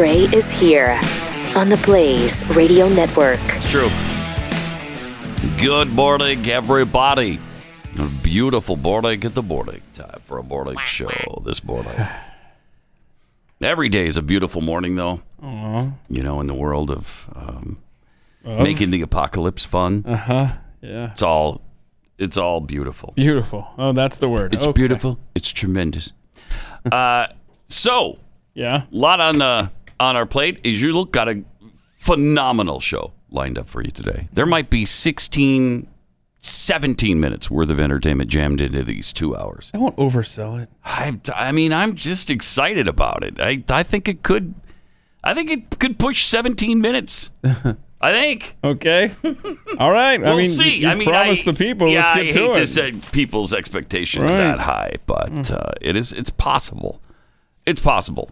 Gray is here on the Blaze Radio Network. It's true. Good morning, everybody. A beautiful morning at the morning. Time for a morning show this morning. Every day is a beautiful morning, though. You know, in the world of, um, making the apocalypse fun, Uh huh. Yeah. it's all it's all beautiful. Beautiful. Oh, that's the word. It's Okay. beautiful. It's tremendous. uh, so Yeah. a lot on uh, on our plate. As usual, got a phenomenal show lined up for you today. There might be 16, 17 minutes worth of entertainment jammed into these two hours. I won't oversell it. I, I mean, I'm just excited about it. I, I think it could, I think it could push 17 minutes. I think. Okay. All right. We'll I mean, see. You, you I mean, promised I, the people. Yeah, Let's I get hate to to it. set people's expectations Right. that high, but uh, it is. It's possible. It's possible.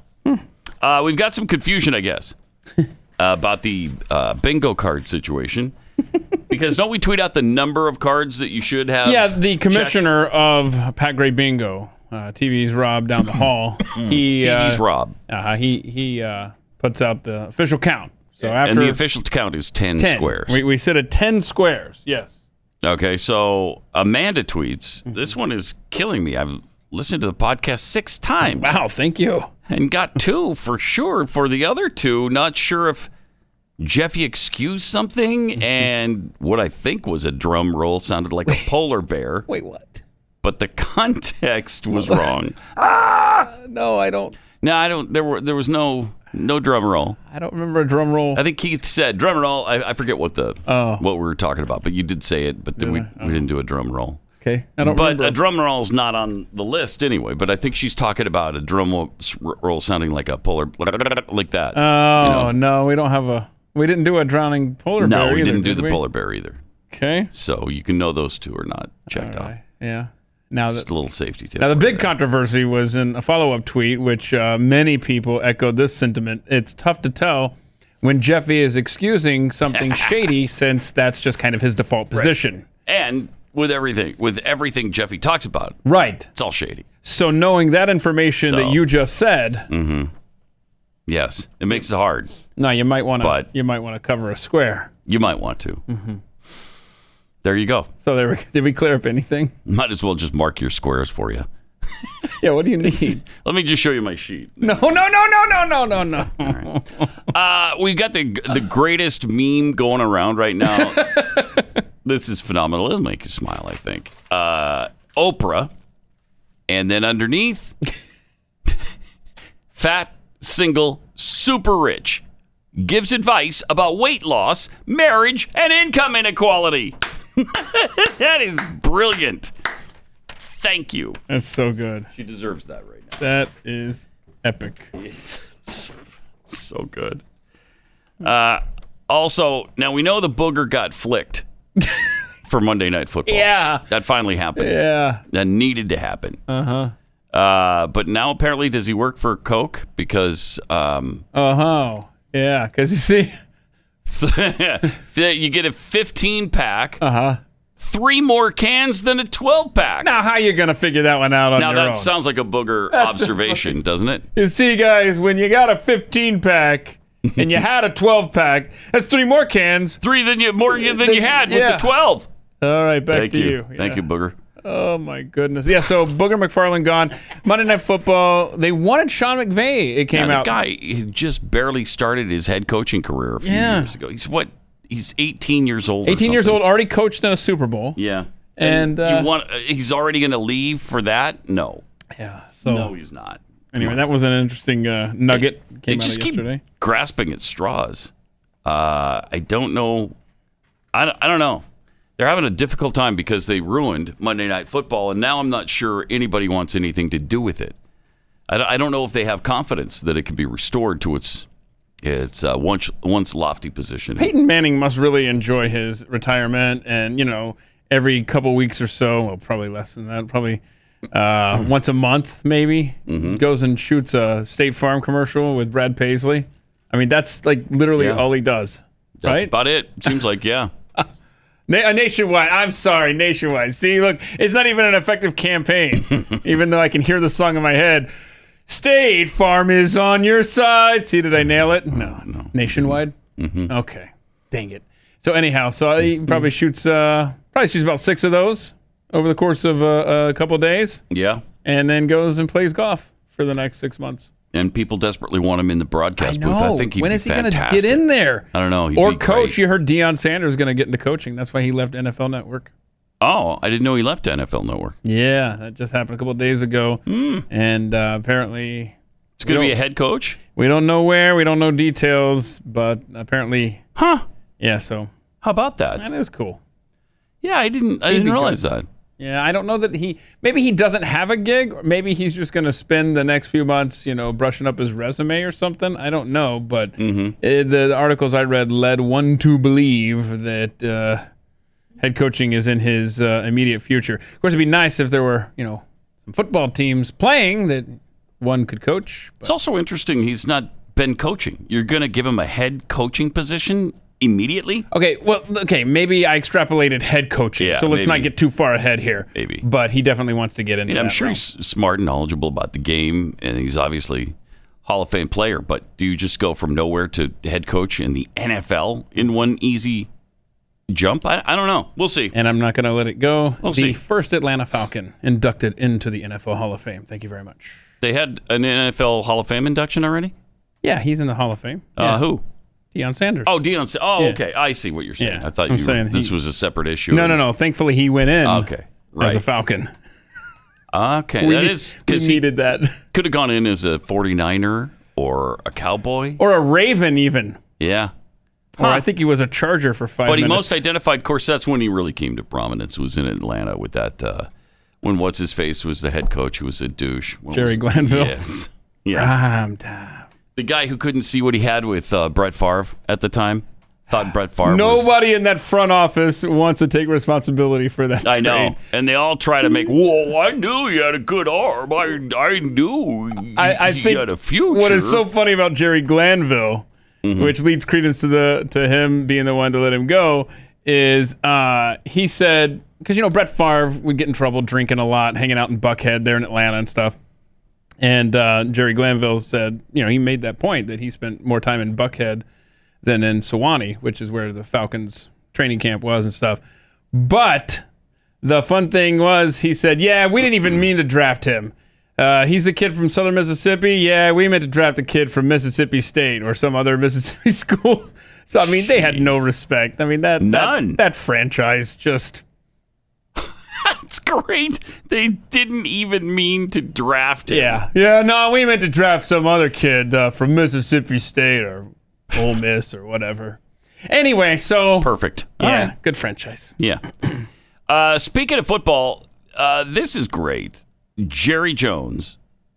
Uh, we've got some confusion, I guess, uh, about the uh, bingo card situation. because don't we tweet out the number of cards that you should have? yeah, the checked? commissioner of Pat Gray Bingo, uh, TV's Rob down the hall. he TV's uh, Rob, uh, he he uh, puts out the official count. So after and the official count is 10, 10, squares. we, we sit at ten squares. Yes. Okay, so Amanda tweets, "This one is killing me. I've listened to the podcast six times." Wow. Thank you. And got two for sure. For the other two, not sure if Jeffy excused something and what I think was a drum roll sounded like a polar bear, Wait, what? but the context was wrong. ah! No, I don't. No, I don't. There were there was no no drum roll. I don't remember a drum roll. I think Keith said drum roll. I, I forget what the Oh. what we were talking about, but you did say it. But then we we didn't do a drum roll. Okay. I don't But remember. a drum roll's not on the list anyway. But I think she's talking about a drum roll, sounding like a polar like that. oh no, we don't have a. We didn't do a drowning polar bear. No, we either, didn't do did the we? polar bear either. Okay. So you can know those two are not checked off. Yeah. Now Just that a little safety tip. now the big there. controversy was in a follow-up tweet, which uh, many people echoed this sentiment. It's tough to tell when Jeffy is excusing something shady, since that's just kind of his default position. and with everything, with everything Jeffy talks about, Right. it's all shady. So knowing that information So- that you just said, Yes, it makes it hard. no, you might want to But- you might want to cover a square. You might want to. Mm-hmm. There you go. So there, we, did we clear up anything? Might as well just mark your squares for you. Yeah. What do you need? Let me just show you my sheet. no, no, no, no, no, no, no, no. Uh, we've got the the greatest meme going around right now. This is phenomenal. It'll make you smile, I think. Uh, Oprah, and then underneath, fat, single, super rich, gives advice about weight loss, marriage, and income inequality. that is brilliant. Thank you. That's so good. She deserves that right now. That is epic. so good. Uh, also, now we know the booger got flicked for Monday Night Football. Yeah. That finally happened. Yeah. That needed to happen. Uh-huh. Uh But now apparently, does he work for Coke? Because um, Uh huh. Yeah. Because you see. you get a 15 pack, Uh huh. three more cans than a 12 pack. Now, how you gonna figure that one out on now your that own? sounds like a booger observation, doesn't it? you see, guys, when you got a 15 pack and you had a 12 pack, that's three more cans. Three than you more than you had Yeah. with the 12. All right, back Thank to you. you. Thank Yeah. you, booger. Oh my goodness. Yeah. So Booger McFarland gone. Monday Night Football. They wanted Sean McVay. It came the out. guy just barely started his head coaching career a few Yeah. years ago. He's what? He's 18 years old. or 18 years old, already coached in a Super Bowl. Yeah. And, uh, you want? uh, He's already going to leave for that? No. Yeah. So No, he's not. Anyway, that was an interesting uh, nugget. They Came out just keep yesterday. grasping at straws. Uh, I don't know. I don't, I don't know. They're having a difficult time because they ruined Monday Night Football, and now I'm not sure anybody wants anything to do with it. I, don't- I don't know if they have confidence that it can be restored to its its uh, once once lofty position. Peyton Manning must really enjoy his retirement, and you know, every couple weeks or so, well, probably less than that, probably uh, once a month, maybe Mm-hmm. goes and shoots a State Farm commercial with Brad Paisley. I mean, that's like literally Yeah. all he does. That's right? about it. Seems like yeah. Na- uh, nationwide. I'm sorry, nationwide. See, look, it's not even an effective campaign, even though I can hear the song in my head. State Farm is on your side. See, did I nail it? No, no. Nationwide. Mm-hmm. Okay, dang it. So anyhow, so he probably shoots uh probably shoots about six of those over the course of uh, a couple of days, Yeah. and then goes and plays golf for the next six months. And people desperately want him in the broadcast booth. I think he'd when be is he going to get in there? I don't know. He'd or coach? great. You heard Deion Sanders going to get into coaching. That's why he left NFL Network. Oh, I didn't know he left NFL Network. Yeah, that just happened a couple of days ago, and uh, apparently It's going to be a head coach. we don't know where, we don't know details, but apparently, Huh? yeah. So How about that? that is cool. Yeah, I didn't. I didn't realize good. that. Yeah, I don't know that he maybe he doesn't have a gig, or maybe he's just going to spend the next few months, you know, brushing up his resume or something. I don't know, but Mm-hmm. uh, the, the articles I read led one to believe that uh, head coaching is in his uh, immediate future. Of course, it'd be nice if there were, you know, some football teams playing that one could coach. It's also interesting. He's not been coaching. You're going to give him a head coaching position immediately. Okay, well, okay, maybe I extrapolated head coaching, Yeah, so let's not maybe. get too far ahead here. Maybe. but he definitely wants to get into. And I'm that sure realm. he's smart and knowledgeable about the game, and he's obviously Hall of Fame player. But do you just go from nowhere to head coach in the NFL in one easy jump? I, I don't know. We'll see. and I'm not going to let it go. We'll the see. first Atlanta Falcon inducted into the NFL Hall of Fame. Thank you very much. They had an NFL Hall of Fame induction already. Yeah, he's in the Hall of Fame. Uh, who? Deion Sanders. Oh, Deion. Sa- Oh, Yeah. okay. I see what you're saying. Yeah, I thought I'm you were, saying this he- was a separate issue. no, no, no. Thankfully, he went in Okay. Right. as a Falcon. okay. We that is because he needed that, could have gone in as a 49er or a cowboy. or a Raven even. Yeah. Or I think he was a Charger for five But he most identified, of course, that's when he really came to prominence, was in Atlanta with that, uh, when what's his face was the head coach who was a douche. What Jerry was- Glanville. Yes. Yeah. Prime time. The guy who couldn't see what he had with uh, Brett Favre at the time thought Brett Favre was. Nobody in that front office wants to take responsibility for that. I know. And they all try to make, whoa, I knew he had a good arm. I, I knew I, I think had a future. what is so funny about Jerry Glanville, Mm-hmm. which leads credence to the to him being the one to let him go, is uh, he said because you know Brett Favre would get in trouble drinking a lot, hanging out in Buckhead there in Atlanta and stuff. And uh, Jerry Glanville said, you know, he made that point that he spent more time in Buckhead than in Suwanee, which is where the Falcons training camp was and stuff. But the fun thing was, he said, "Yeah, we didn't even mean to draft him. Uh, he's the kid from Southern Mississippi. Yeah, we meant to draft a kid from Mississippi State or some other Mississippi school." So I mean, they had no respect. I mean that None. that, that franchise just That's great. They didn't even mean to draft him. yeah yeah no, we meant to draft some other kid uh, from Mississippi State or Ole Miss or whatever. Anyway, so Perfect. Yeah, right. good franchise. Yeah. Uh, speaking of football, uh, this is great. Jerry Jones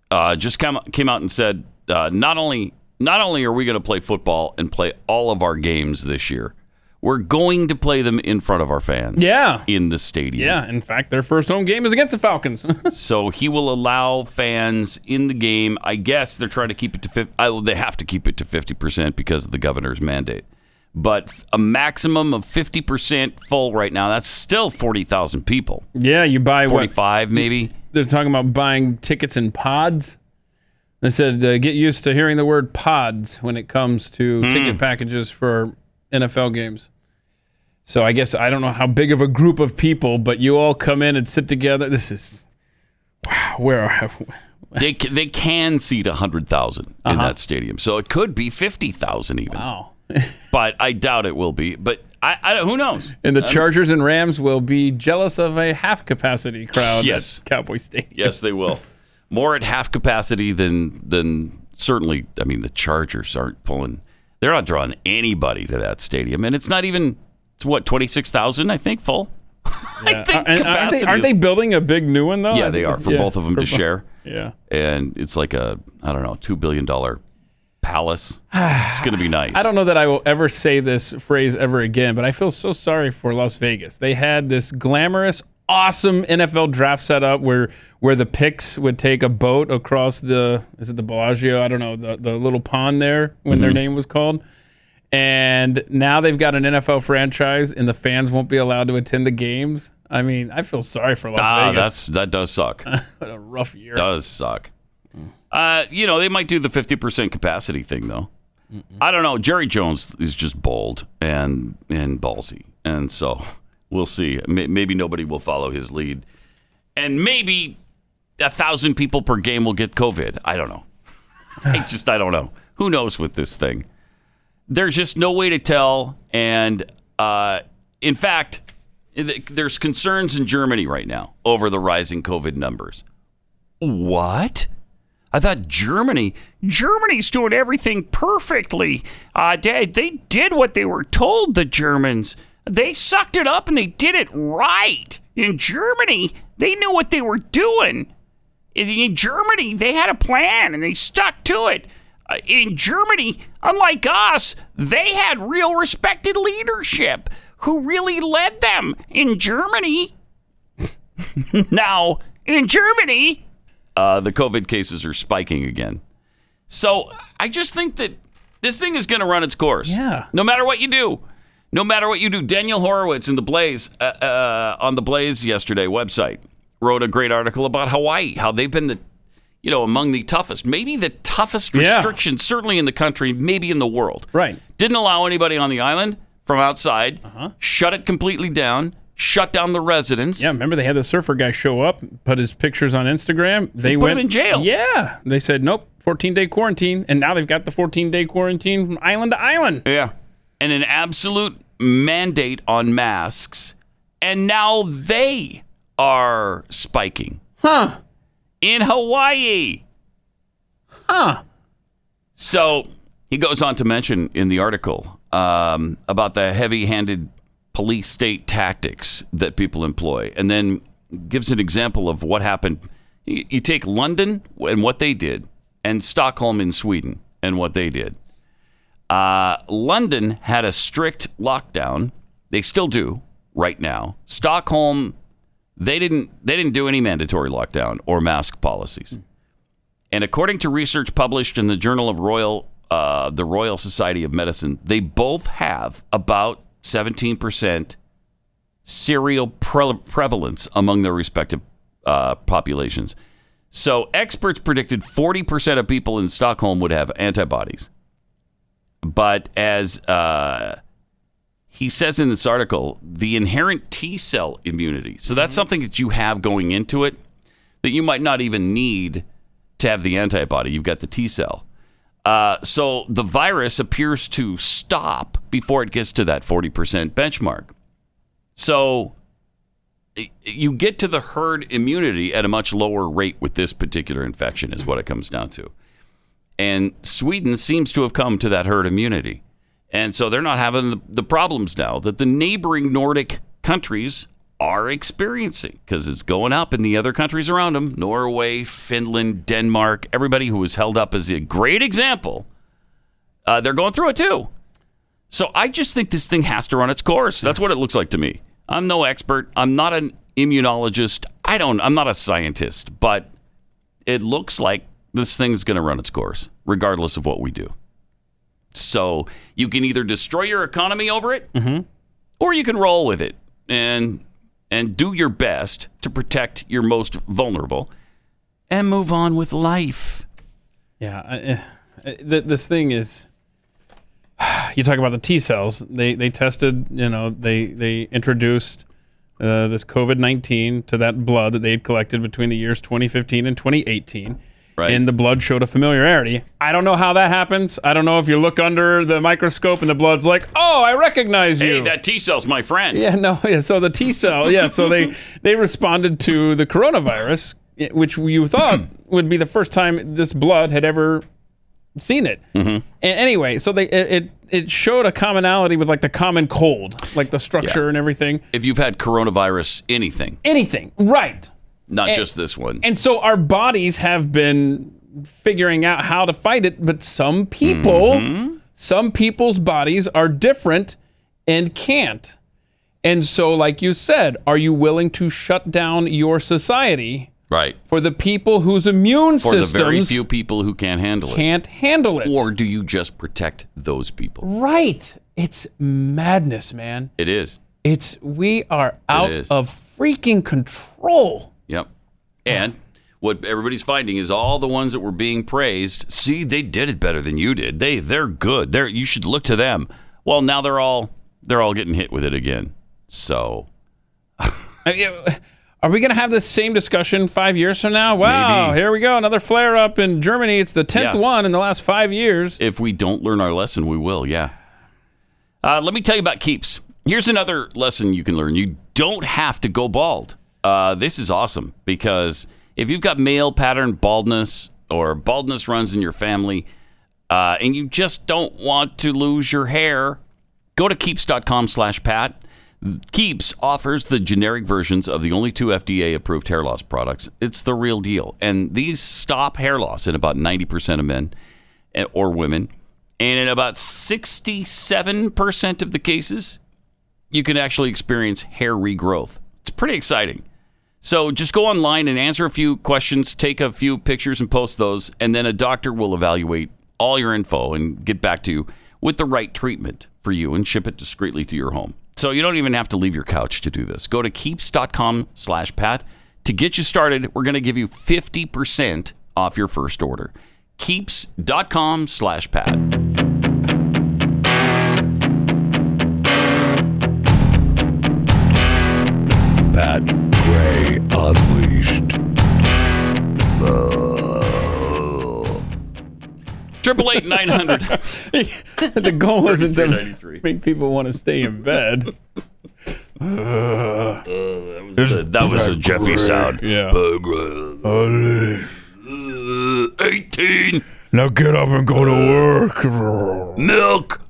uh, just come, came out and said, uh, not only not only are we going to play football and play all of our games this year, we're going to play them in front of our fans. Yeah. In the stadium. Yeah, in fact, their first home game is against the Falcons. So he will allow fans in the game. I guess they're trying to keep it to 50. I, they have to keep it to 50% because of the governor's mandate. But a maximum of 50% full right now, that's still 40,000 people. yeah, you buy what 45 maybe. they're talking about buying tickets in pods. They said uh, get used to hearing the word pods when it comes to ticket packages for NFL games. So I guess I don't know how big of a group of people, but you all come in and sit together. This is wow. Where are They, they can seat 100,000 in uh-huh. that stadium. So it could be 50,000 even. wow? But I doubt it will be. But I, I who knows? And the Chargers and Rams will be jealous of a half capacity crowd. Yes. at Cowboy Stadium. Yes, they will. More at half capacity than than certainly. I mean, the Chargers aren't pulling. They're not drawing anybody to that stadium, and it's not even. It's what twenty six thousand, I think, full. I think Uh, aren't they, aren't they building a big new one though? Yeah, they are for Yeah, both of them to bo- share, Yeah. and it's like a I don't know two billion dollar palace. it's going to be nice. I don't know that I will ever say this phrase ever again, but I feel so sorry for Las Vegas. They had this glamorous, awesome NFL draft setup where where the picks would take a boat across the is it the Bellagio? I don't know the the little pond there when Mm-hmm. their name was called. And now they've got an NFL franchise, and the fans won't be allowed to attend the games. I mean, I feel sorry for Las Ah, Vegas. that's that does suck. what a rough year. does suck. Uh, you know, they might do the 50% capacity thing, though. I don't know. Jerry Jones is just bold and and ballsy, and so we'll see. Maybe nobody will follow his lead, and maybe a thousand people per game will get COVID. I don't know. I just I don't know. Who knows with this thing? There's just no way to tell, and uh, in fact, there's concerns in Germany right now over the rising COVID numbers. What? I thought Germany, Germany's doing everything perfectly. Uh, they, they did what they were told, the Germans. They sucked it up and they did it right. In Germany, they knew what they were doing. In, Germany, they had a plan and they stuck to it. Uh, in Germany, unlike us, they had real respected leadership who really led them. In Germany, now, in Germany, uh, the COVID cases are spiking again. So I just think that this thing is going to run its course. Yeah. No matter what you do. No matter what you do. Daniel Horowitz in the Blaze, uh, uh, on the Blaze yesterday website, wrote a great article about Hawaii, how they've been the, you know, among the toughest, maybe the toughest Yeah. restrictions, certainly in the country, maybe in the world. Right. Didn't allow anybody on the island from outside, Uh-huh. shut it completely down, shut down the residents. Yeah, remember they had the surfer guy show up, put his pictures on Instagram. They put went him in jail. Yeah, they said nope, 14 day quarantine, and now they've got the 14 day quarantine from island to island. Yeah. And an absolute mandate on masks. And now they are spiking Huh? in Hawaii. Huh? So he goes on to mention in the article um, about the heavy handed police state tactics that people employ, and then gives an example of what happened. You, you take London and what they did, and Stockholm in Sweden and what they did. Uh, London had a strict lockdown. They still do right now. Stockholm, they didn't they didn't do any mandatory lockdown or mask policies. And according to research published in the Journal of Royal, uh, the Royal Society of Medicine, they both have about 17% serial pre- prevalence among their respective uh, populations. So experts predicted 40% of people in Stockholm would have antibodies. But as uh, he says in this article, the inherent T cell immunity. So that's something that you have going into it that you might not even need to have the antibody. You've got the T cell. Uh, so the virus appears to stop before it gets to that 40% benchmark. So you get to the herd immunity at a much lower rate with this particular infection, is what it comes down to. And Sweden seems to have come to that herd immunity. And so they're not having the, the problems now that the neighboring Nordic countries are experiencing because it's going up in the other countries around them Norway, Finland, Denmark, everybody who was held up as a great example. Uh, they're going through it too. So I just think this thing has to run its course. That's what it looks like to me. I'm no expert. I'm not an immunologist. I don't. I'm not a scientist. But it looks like this thing's going to run its course, regardless of what we do. So you can either destroy your economy over it, or you can roll with it and and do your best to protect your most vulnerable, and move on with life. Yeah, I- uh, th- this thing is. You talk about the T cells. They they tested. You know, they they introduced uh, this COVID nineteen to that blood that they had collected between the years 2015 and 2018. Right. And the blood showed a familiarity. I don't know how that happens. I don't know if you look under the microscope and the blood's like, oh, I recognize you. Hey, that T cell's my friend. Yeah, no, yeah. So the T cell, yeah. So they they responded to the coronavirus, which you thought would be the first time this blood had ever seen it. Mm-hmm. anyway, so they it, it it showed a commonality with like the common cold, like the structure Yeah. and everything. If you've had coronavirus, anything, Anything, right? Not just this one. And so our bodies have been figuring out how to fight it, but some people, Mm-hmm. some people's bodies are different and can't. And so, like you said, are you willing to shut down your society right. for the people whose immune For the very few people who can't handle it. can't handle it? Or do you just protect those people? right. It's madness, man. It is. It's we are out of freaking control. Yep. And what everybody's finding is all the ones that were being praised. See, they did it better than you did. They they're good. They're you should look to them. Well, now they're all they're all getting hit with it again. So Are we going to have this same discussion five years from now? Wow, Maybe. here we go. Another flare up in Germany. It's the 10th Yeah. one in the last five years. if we don't learn our lesson, we will. Yeah. Uh, let me tell you about Keeps. Here's another lesson you can learn. You don't have to go bald. Uh, this is awesome because if you've got male pattern baldness or baldness runs in your family, uh, and you just don't want to lose your hair, go to keeps.com slash pat. Keeps offers the generic versions of the only two FDA approved hair loss products. It's the real deal. And these stop hair loss in about 90% of men eh, or women. And in about 67% of the cases, you can actually experience hair regrowth. It's pretty exciting. So just go online and answer a few questions, take a few pictures and post those, and then a doctor will evaluate all your info and get back to you with the right treatment for you and ship it discreetly to your home. So you don't even have to leave your couch to do this. Go to keeps.com slash pat. To get you started, we're going to give you 50% off your first order. Keeps.com slash pat. Pat Triple eight nine hundred. the goal isn't to 33. make people want to stay in bed. That was a Jeffy sound. Yeah. Uh, 18 Now get up and go to work. milk.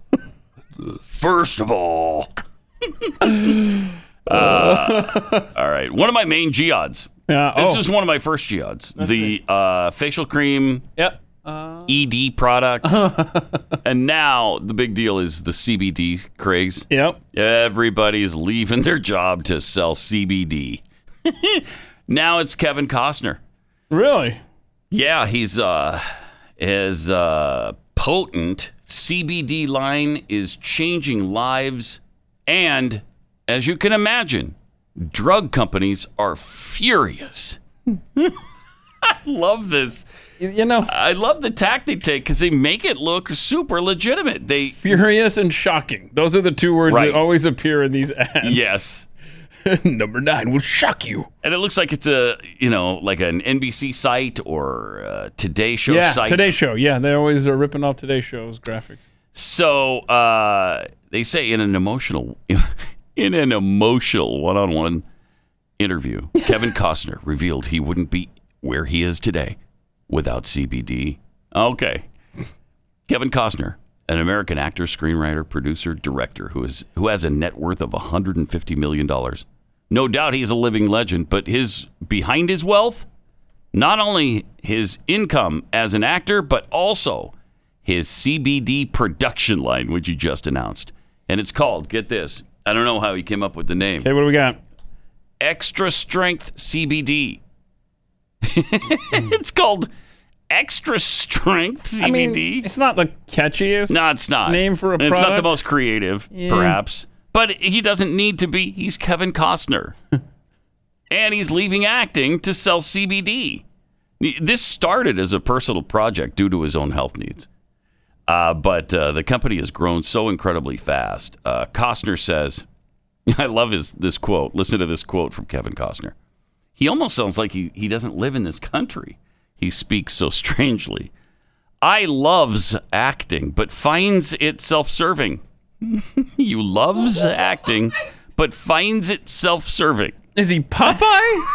First of all. Uh, all right. One of my main geods. Yeah. This oh. is one of my first geods. The uh, facial cream Yep. ED product. and now the big deal is the CBD craze. Yep. Everybody's leaving their job to sell CBD. now it's Kevin Costner. Really? Yeah, he's uh his uh potent CBD line is changing lives and as you can imagine, drug companies are furious. I love this. You, you know, I love the tack they take because they make it look super legitimate. They furious and shocking. Those are the two words Right. that always appear in these ads. yes. Number nine will shock you. And it looks like it's a, you know, like an NBC site or a Today Show yeah. site. Today Show. Yeah, they always are ripping off Today Show's graphics. So uh, they say in an emotional, in an emotional one-on-one interview, Kevin Costner revealed he wouldn't be where he is today without CBD. Okay, Kevin Costner, an American actor, screenwriter, producer, director, who is who has a net worth of 150 million dollars. No doubt he's a living legend, but his behind his wealth, not only his income as an actor, but also his CBD production line, which he just announced. And it's called, get this, I don't know how he came up with the name, Okay, what do we got? Extra Strength CBD. it's called Extra Strength CBD. I mean, it's not the catchiest. no, it's not. name for a It's not the most creative, perhaps. But he doesn't need to be. He's Kevin Costner. and he's leaving acting to sell CBD. This started as a personal project due to his own health needs. Uh, but uh, the company has grown so incredibly fast. Uh, Costner says, I love his this quote. Listen to this quote from Kevin Costner. He almost sounds like he, he doesn't live in this country. He speaks so strangely. I loves acting, but finds it self-serving. you loves acting, but finds it self-serving. Is he Popeye?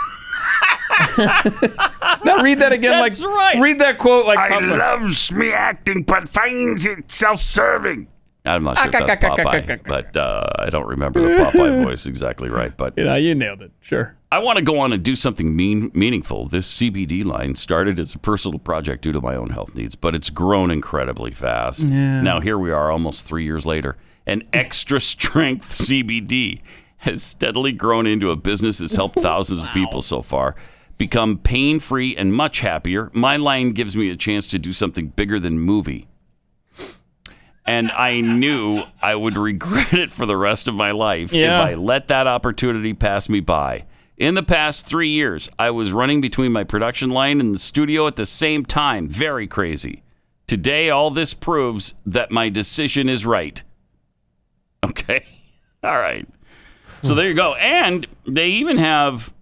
now read that again. That's like right. read that quote like I Popeye. loves me acting, but finds it self-serving. I'm not sure that's Popeye, but uh, I don't remember the Popeye voice exactly right. But You know, you nailed it. Sure. I want to go on and do something mean, meaningful. This CBD line started as a personal project due to my own health needs, but it's grown incredibly fast. Now here we are, almost three years later, and extra strength CBD has steadily grown into a business that's helped thousands of people so far become pain free and much happier. My line gives me a chance to do something bigger than movie. And I knew I would regret it for the rest of my life Yeah. if I let that opportunity pass me by. In the past three years, I was running between my production line and the studio at the same time. Very crazy. Today, all this proves that my decision is right. Okay. All right. So there you go. And they even have.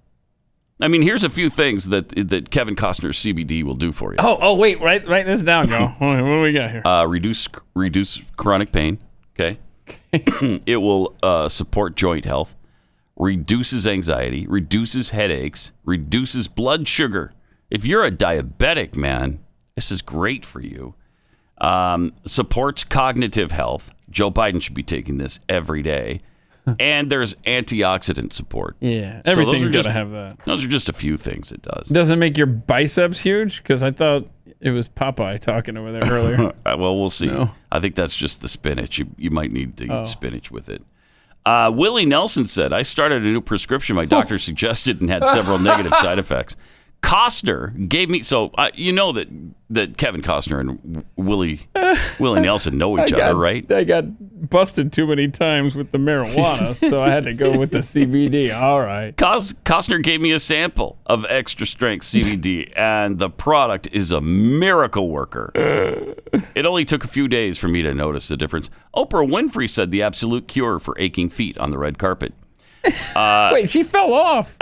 I mean, here's a few things that that Kevin Costner's CBD will do for you. Oh, oh, wait, write write this down, go. what do we got here? Uh, reduce reduce chronic pain. Okay. it will uh, support joint health, reduces anxiety, reduces headaches, reduces blood sugar. If you're a diabetic man, this is great for you. Um, supports cognitive health. Joe Biden should be taking this every day. and there's antioxidant support. yeah, So everything's got to have that. Those are just a few things it does. Does it make your biceps huge? Because I thought it was Popeye talking over there earlier. Uh, well, we'll see. No. I think that's just the spinach. You, you might need to eat Oh. spinach with it. Uh, Willie Nelson said, I started a new prescription my doctor suggested and had several negative side effects. Costner gave me so uh, you know that that Kevin Costner and Willie Willie Nelson know each other, right? I got busted too many times with the marijuana, so I had to go with the CBD. All right. Cos- Costner gave me a sample of extra strength CBD, and the product is a miracle worker. It only took a few days for me to notice the difference. Oprah Winfrey said the absolute cure for aching feet on the red carpet. Uh, Wait, she fell off.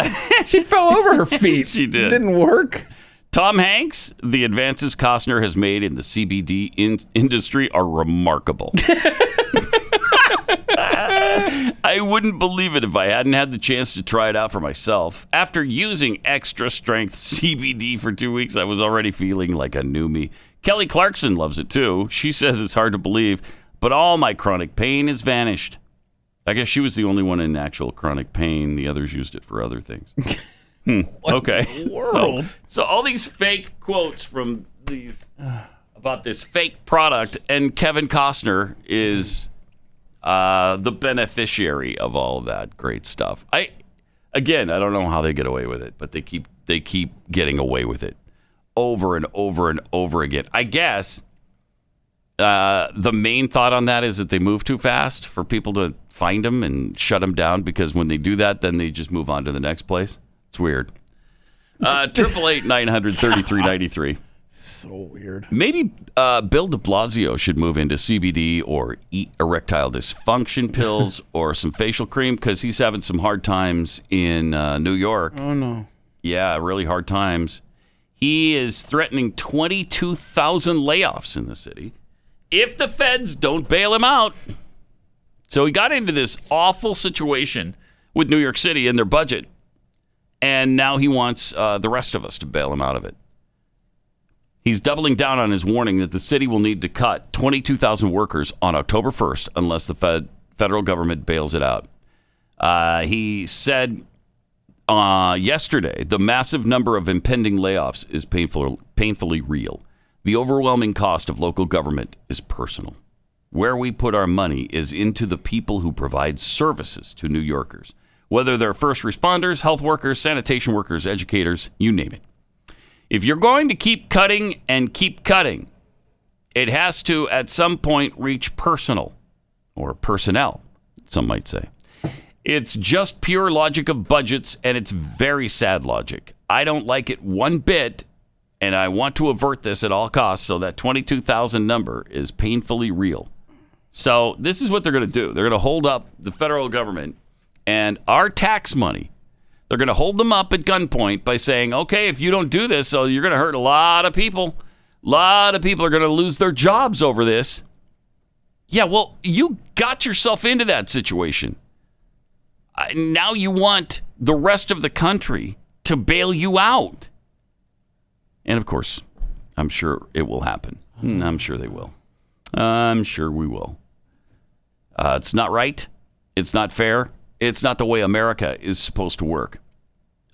she fell over her feet. She did. It Didn't work. Tom Hanks, the advances Costner has made in the CBD in- industry are remarkable. I wouldn't believe it if I hadn't had the chance to try it out for myself. After using extra strength CBD for two weeks, I was already feeling like a new me. Kelly Clarkson loves it too. She says it's hard to believe, but all my chronic pain has vanished. I guess she was the only one in actual chronic pain. The others used it for other things. Hmm. Okay. So, so all these fake quotes from these about this fake product, and Kevin Costner is uh, the beneficiary of all of that great stuff. I again, I don't know how they get away with it, but they keep they keep getting away with it over and over and over again. I guess uh, the main thought on that is that they move too fast for people to find them and shut them down because when they do that, then they just move on to the next place. It's weird. Uh, Triple eight nine hundred thirty three ninety three. So weird. Maybe uh, Bill De Blasio should move into CBD or eat erectile dysfunction pills or some facial cream because he's having some hard times in uh, New York. Oh no. Yeah, really hard times. He is threatening 22,000 layoffs in the city if the feds don't bail him out. So he got into this awful situation with New York City and their budget, and now he wants uh, the rest of us to bail him out of it. He's doubling down on his warning that the city will need to cut 22,000 workers on October 1st unless the fed, federal government bails it out. Uh, he said uh, yesterday, the massive number of impending layoffs is painful, painfully real. The overwhelming cost of local government is personal. Where we put our money is into the people who provide services to New Yorkers, whether they're first responders, health workers, sanitation workers, educators, you name it. If you're going to keep cutting and keep cutting, it has to at some point reach personal or personnel, some might say. It's just pure logic of budgets, and it's very sad logic. I don't like it one bit, and I want to avert this at all costs. So that 22,000 number is painfully real. So this is what they're going to do. They're going to hold up the federal government and our tax money. They're going to hold them up at gunpoint by saying, "Okay, if you don't do this, so you're going to hurt a lot of people. A lot of people are going to lose their jobs over this." Yeah, well, you got yourself into that situation. Now you want the rest of the country to bail you out. And of course, I'm sure it will happen. Mm, I'm sure they will. I'm sure we will. Uh, it's not right. It's not fair. It's not the way America is supposed to work.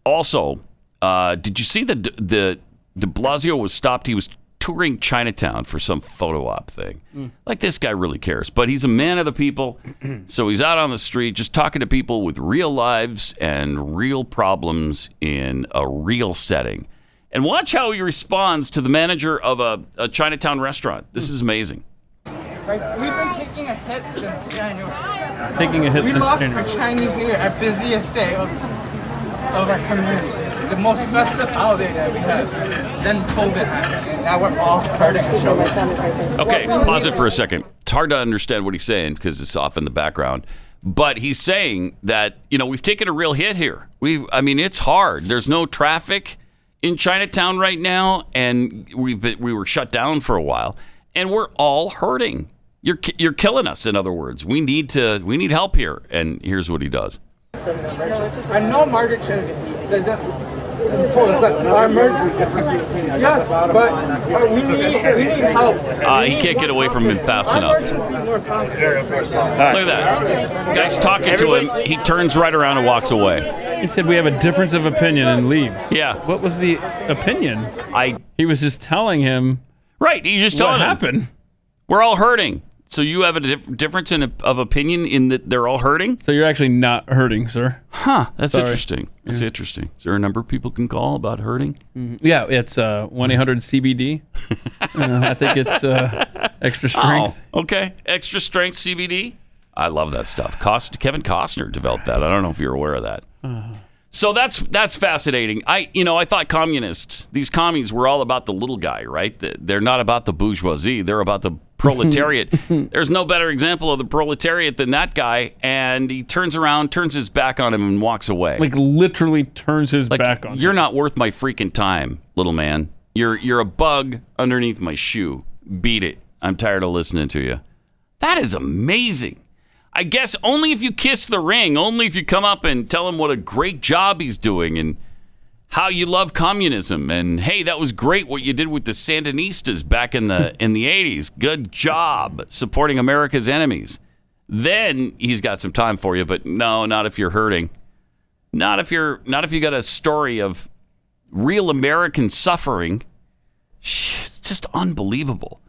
Also, uh, did you see that the, the De Blasio was stopped? He was touring Chinatown for some photo op thing. Like this guy really cares, but he's a man of the people, so he's out on the street just talking to people with real lives and real problems in a real setting. And watch how he responds to the manager of a, a Chinatown restaurant. This is amazing. Like, we've been taking a hit since January. Taking a hit since We since lost January. our Chinese New Year, our busiest day. of of our community. The most festive holiday that we had. Then COVID happened, now we're all hurting. Okay, pause it for a second. It's hard to understand what he's saying because it's off in the background. But he's saying that you know we've taken a real hit here. We, I mean, it's hard. There's no traffic in Chinatown right now, and we've been we were shut down for a while, and we're all hurting. You're you're killing us. In other words, we need to we need help here. And here's what he does. I know Margaret doesn't. But our merchants, yes, but we need we need help. Uh, he can't get away from him fast enough. merchants need more confidence. Look at that. Guy's talking to him. He turns right around and walks away. He said we have a difference of opinion and leaves. Yeah. What was the opinion? I He was just telling him right. He's just what telling him. happened. We're all hurting. So you have a dif- difference in of opinion in that they're all hurting? So you're actually not hurting, sir. Huh. That's Sorry. interesting. That's interesting. Is there a number people can call about hurting? Yeah, it's uh, one eight hundred CBD. Uh, I think it's uh, extra strength. Oh, okay. Extra strength CBD. I love that stuff. Cost, Kevin Costner developed that. I don't know if you're aware of that. So that's that's fascinating. I you know I thought communists, these commies, were all about the little guy, right? They're not about the bourgeoisie. They're about the proletariat. There's no better example of the proletariat than that guy. And he turns around, turns his back on him, and walks away. Like literally turns his Like, back on. You're him. not worth my freaking time, little man. You're you're a bug underneath my shoe. Beat it. I'm tired of listening to you. That is amazing. I guess only if you kiss the ring, only if you come up and tell him what a great job he's doing and how you love communism and hey, that was great what you did with the Sandinistas back in the in the 80s. Good job supporting America's enemies. Then he's got some time for you, but no, not if you're hurting. Not if you're not if you got a story of real American suffering. It's just unbelievable.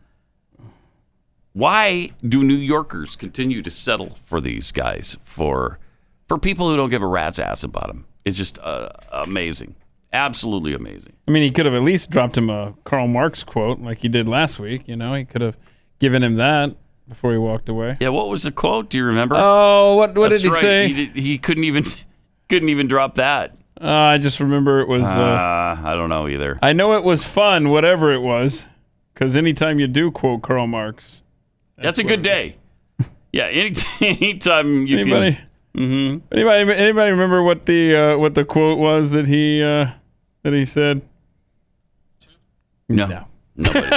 Why do New Yorkers continue to settle for these guys for for people who don't give a rat's ass about them? It's just uh, amazing, absolutely amazing. I mean, he could have at least dropped him a Karl Marx quote like he did last week. You know, he could have given him that before he walked away. Yeah, what was the quote? Do you remember? Oh, what what That's did he right. say? He, he couldn't even couldn't even drop that. Uh, I just remember it was. Uh, Uh, I don't know either. I know it was fun, whatever it was, because anytime you do quote Karl Marx, That's, a good day. Yeah, any anytime you anybody, can. Mm-hmm. anybody, anybody remember what the uh, what the quote was that he uh, that he said? No. No. Nobody,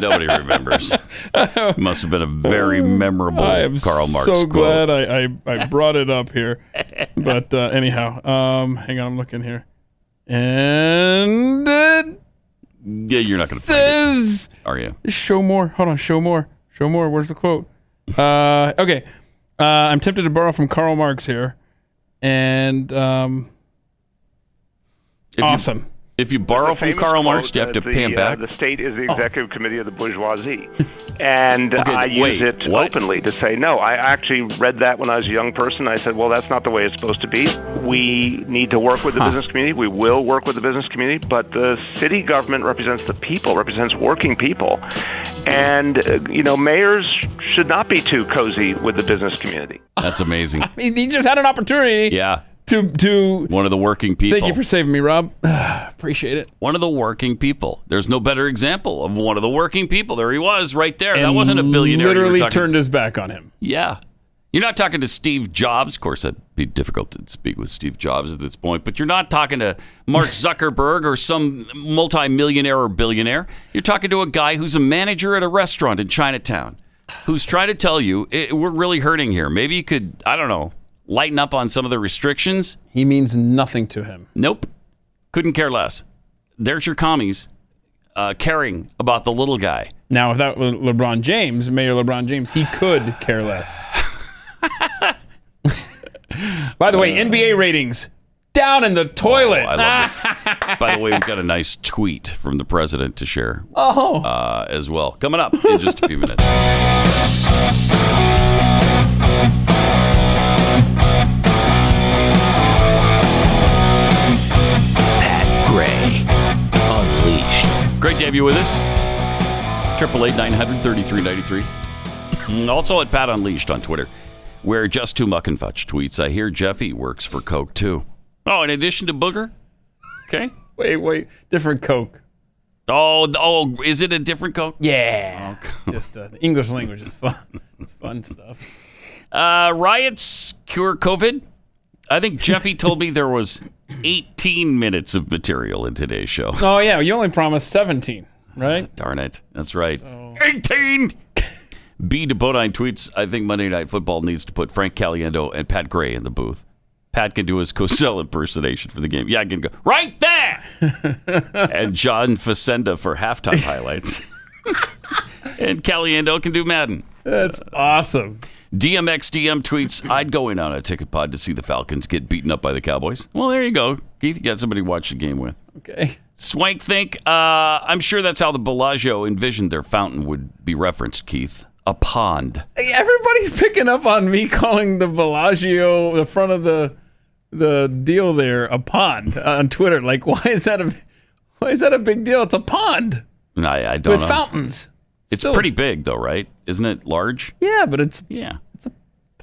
nobody remembers. Must have been a very memorable I am Karl Marx so quote. glad I, I, I brought it up here. But uh, anyhow, um, hang on, I'm looking here, and it Yeah, you're not going to find it, says. are you? Show more. Hold on. Show more. Show more. Where's the quote? Uh, okay. Uh, I'm tempted to borrow from Karl Marx here. And um, If awesome. You, if you borrow from famous Karl Marx, do you have to that pay him the, back? Uh, the state is the executive committee of the bourgeoisie. and Okay, I wait, use it what? openly to say, no, I actually read that when I was a young person. I said, well, that's not the way it's supposed to be. We need to work with the business community. We will work with the business community, but the city government represents the people, represents working people. And, uh, you know, mayors should not be too cozy with the business community. That's amazing. I mean, he just had an opportunity Yeah, to to. one of the working people. Thank you for saving me, Rob. Appreciate it. one of the working people. There's no better example of one of the working people. There he was, right there. that wasn't a billionaire. Literally turned his back on him. Yeah. You're not talking to Steve Jobs. Of course, that'd be difficult to speak with Steve Jobs at this point, but you're not talking to Mark Zuckerberg or some multimillionaire or billionaire. You're talking to a guy who's a manager at a restaurant in Chinatown who's trying to tell you "Eh, we're really hurting here. Maybe you could, I don't know, lighten up on some of the restrictions. He means nothing to him. Nope. Couldn't care less. There's your commies uh, caring about the little guy. Now, if that was LeBron James, Mayor LeBron James, he could care less. By the way, NBA ratings down in the toilet. Oh, love this. By the way, we've got a nice tweet from the president to share oh, uh, as well. Coming up in just a few minutes. Great to have you with us. Triple eight nine hundred thirty three ninety three. Also at Pat Unleashed on Twitter, where just too muck and fudge tweets. I hear Jeffy works for Coke too. Oh, in addition to Booger? Okay. Wait, wait, different Coke. Oh, oh, is it a different Coke? Yeah. It's just uh, the English language is fun. It's fun stuff. Uh, riots cure COVID. I think Jeffy told me there was 18 minutes of material in today's show. Oh yeah, you only promised 17, right? Ah, darn it. That's right. 18! B. DeBodine tweets, I think Monday Night Football needs to put Frank Caliendo and Pat Gray in the booth. Pat can do his Cosell impersonation for the game. Yeah, I can go, right there! and John Facenda for halftime highlights. and Caliendo can do Madden. That's awesome. DMX DM tweets, I'd go in on a ticket pod to see the Falcons get beaten up by the Cowboys. Well, there you go. Keith, you got somebody to watch the game with. Okay. Swank think, uh, I'm sure that's how the Bellagio envisioned their fountain would be referenced, Keith. A pond. Hey, everybody's picking up on me calling the Bellagio, the front of the the deal there, a pond on Twitter. Like, why is that a why is that a big deal? It's a pond I, I don't with know. fountains. It's Still- pretty big, though, right? Isn't it large? Yeah, but it's Yeah.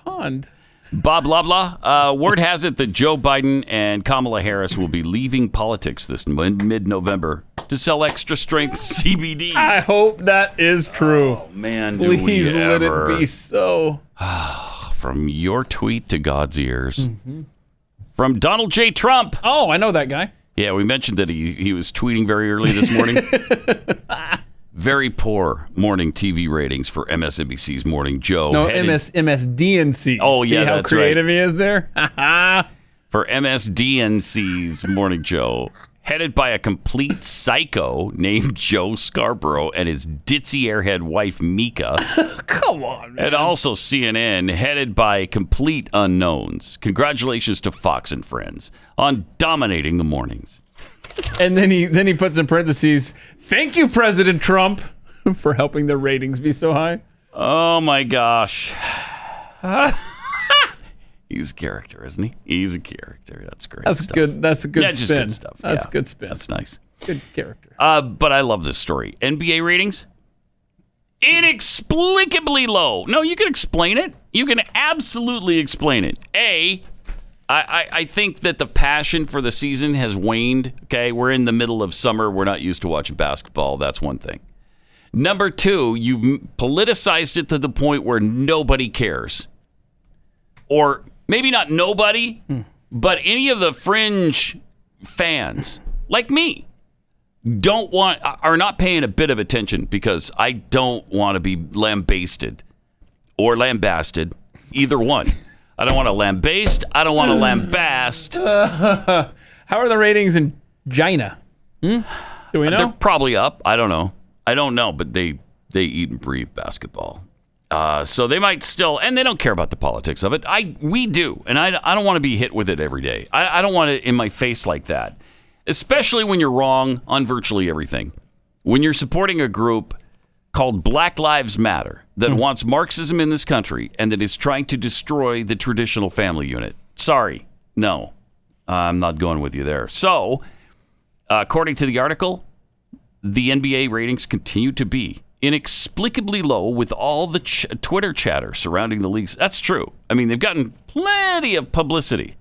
Pond. Bob blah blah. Uh, word has it that Joe Biden and Kamala Harris will be leaving politics this mid November to sell extra strength CBD. I hope that is true. Oh, man, do we Please let ever. it be so. From your tweet to God's ears. From Donald J. Trump. Oh, I know that guy. Yeah, we mentioned that he, he was tweeting very early this morning. very poor morning TV ratings for MSNBC's Morning Joe. No, headed- MS MSDNC. Oh, yeah, See how that's right. creative he is there. for MSDNC's Morning Joe, headed by a complete psycho named Joe Scarborough and his ditzy airhead wife Mika, Come on, man. and also CNN, headed by complete unknowns. Congratulations to Fox and Friends on dominating the mornings. And then he then he puts in parentheses, "Thank you, President Trump, for helping the ratings be so high." Oh my gosh. He's a character, isn't he? He's a character. That's great. That's stuff. good. That's a good That's just spin. good stuff. That's yeah. good spin. That's nice. good character. Uh, but I love this story. NBA ratings inexplicably low. No, you can explain it. You can absolutely explain it. A, I, I, think that the passion for the season has waned. Okay, we're in the middle of summer. We're not used to watching basketball. That's one thing. Number two, you've politicized it to the point where nobody cares. Or maybe not nobody, but any of the fringe fans, like me, don't want are not paying a bit of attention because I don't want to be lambasted or lambasted, either one. I don't want to lambaste. I don't want to lambast. How are the ratings in China? Hmm? Do we know? They're probably up. I don't know. I don't know, but they they eat and breathe basketball. Uh, so they might still, and they don't care about the politics of it. I we do, and I, I don't want to be hit with it every day. I, I don't want it in my face like that, especially when you're wrong on virtually everything. When you're supporting a group called Black Lives Matter that wants Marxism in this country and that is trying to destroy the traditional family unit. Sorry, no, I'm not going with you there. So, uh, according to the article, the NBA ratings continue to be inexplicably low with all the ch- Twitter chatter surrounding the leagues. That's true. I mean, they've gotten plenty of publicity.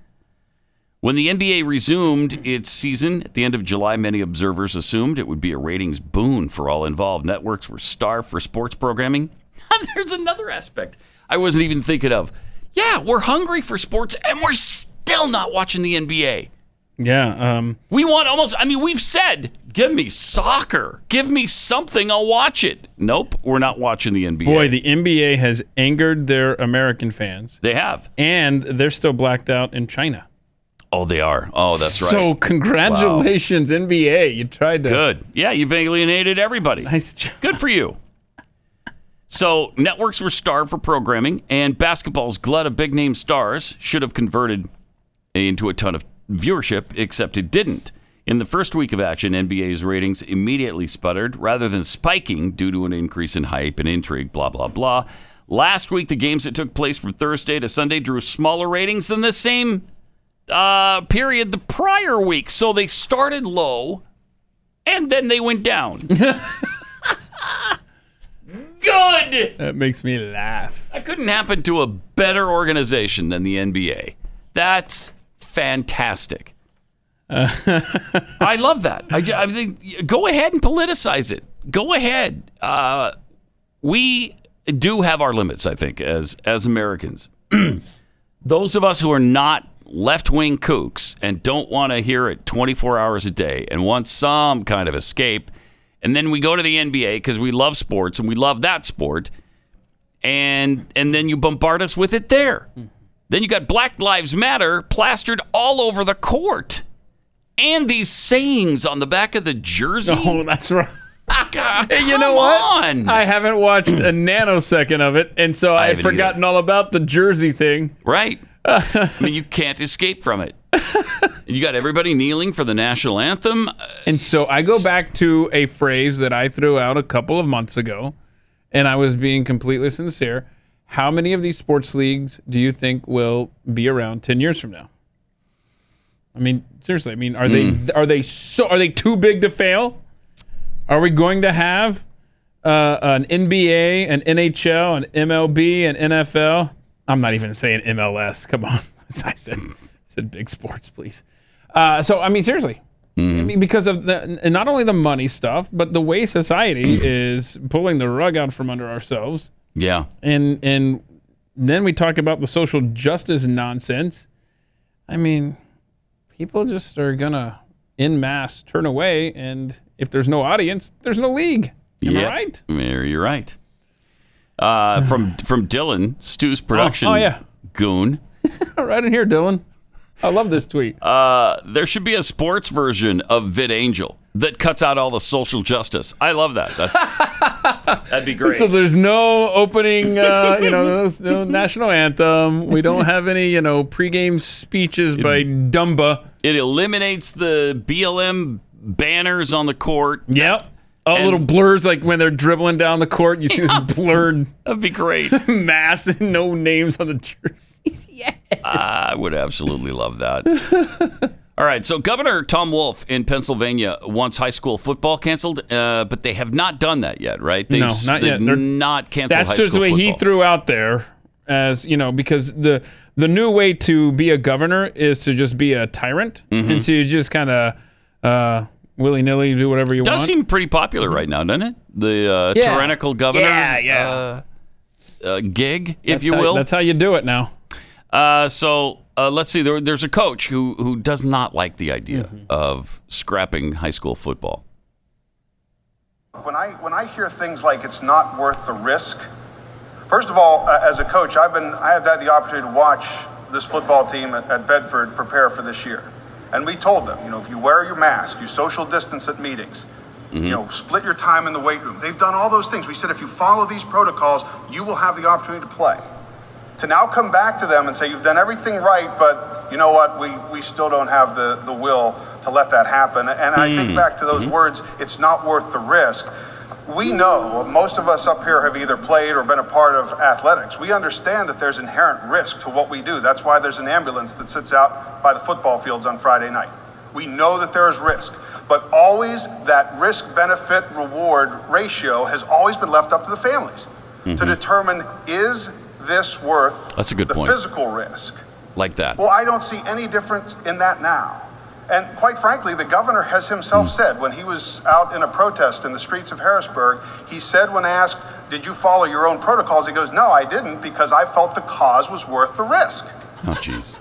When the NBA resumed its season at the end of July, many observers assumed it would be a ratings boon for all involved. Networks were starved for sports programming. There's another aspect I wasn't even thinking of. Yeah, we're hungry for sports and we're still not watching the NBA. Yeah. Um, We want almost, I mean, we've said, give me soccer. Give me something. I'll watch it. Nope, we're not watching the NBA. boy, the NBA has angered their American fans, they have. and they're still blacked out in China. Oh, they are. Oh, that's right. So congratulations, NBA. You tried to. Good. Yeah, you've alienated everybody. Nice job. Good for you. So, networks were starved for programming, and basketball's glut of big name stars should have converted into a ton of viewership, except it didn't. In the first week of action, NBA's ratings immediately sputtered rather than spiking due to an increase in hype and intrigue, blah, blah, blah. Last week, the games that took place from Thursday to Sunday drew smaller ratings than the same uh, period the prior week. So they started low and then they went down. Good. That makes me laugh. That couldn't happen to a better organization than the NBA. That's fantastic. I love that. I, I think go ahead and politicize it. Go ahead. Uh, we do have our limits, I think, as as Americans. Those of us who are not left wing kooks and don't want to hear it 24 hours a day and want some kind of escape, and then we go to the NBA because we love sports and we love that sport, and and then you bombard us with it there. Then you got Black Lives Matter plastered all over the court. And these sayings on the back of the jersey. Oh, that's right. God, you know what? on. I haven't watched a nanosecond of it, and so I, had haven't forgotten all about the jersey thing. Right. I mean, you can't escape from it. you got everybody kneeling for the national anthem. And so I go back to a phrase that I threw out a couple of months ago, and I was being completely sincere. How many of these sports leagues do you think will be around 10 years from now? I mean, seriously, I mean, are they are they so are they too big to fail? Are we going to have uh, an NBA, an NHL, an MLB, an NFL? I'm not even saying MLS. Come on, I said I said big sports, please. Uh, so I mean, seriously, I mean, because of the and not only the money stuff, but the way society is pulling the rug out from under ourselves, yeah. and and then we talk about the social justice nonsense. I mean, people just are gonna in mass turn away, and if there's no audience, there's no league. Am I right? You're right. Uh, from from Dylan, Stu's production. oh, yeah. Goon. right in here, Dylan. I love this tweet. Uh, there should be a sports version of VidAngel that cuts out all the social justice. I love that. That's that'd be great. So there's no opening, uh, you know, there's no national anthem. We don't have any, you know, pregame speeches by Dumba. it eliminates the BLM banners on the court. Yep. All And- little blurs, like when they're dribbling down the court, you see this blurred That'd be great. mass and no names on the jerseys. Yeah. I would absolutely love that. All right, so Governor Tom Wolf in Pennsylvania wants high school football canceled, uh, but they have not done that yet, right? They've, No, not they've yet. They're- not canceled That's high just the school way he threw out there, as you know, because the the new way to be a governor is to just be a tyrant, Mm-hmm. and so you just kind of uh, willy nilly do whatever you does want. Does seem pretty popular right now, doesn't it? The uh, Yeah. tyrannical governor Yeah, yeah. Uh, uh, gig, if That's you how- will. That's how you do it now. Uh, so uh, let's see. There, there's a coach who who does not like the idea Mm-hmm. of scrapping high school football. When I when I hear things like it's not worth the risk, first of all, uh, as a coach, I've been I have had the opportunity to watch this football team at, at Bedford prepare for this year, and we told them, you know, if you wear your mask, you social distance at meetings, you mm-hmm. know, split your time in the weight room. They've done all those things. We said if you follow these protocols, you will have the opportunity to play. To now come back to them and say you've done everything right, but you know what, we, we still don't have the, the will to let that happen. And I think mm. back to those mm-hmm. words, it's not worth the risk. We know, most of us up here have either played or been a part of athletics. We understand that there's inherent risk to what we do. That's why there's an ambulance that sits out by the football fields on Friday night. We know that there is risk, but always that risk benefit reward ratio has always been left up to the families to mm-hmm. determine is this worth That's a good the point. physical risk. Like that. Well, I don't see any difference in that now. And quite frankly, the governor has himself hmm. said when he was out in a protest in the streets of Harrisburg, he said when asked, Did you follow your own protocols? He goes, No, I didn't because I felt the cause was worth the risk. oh, jeez.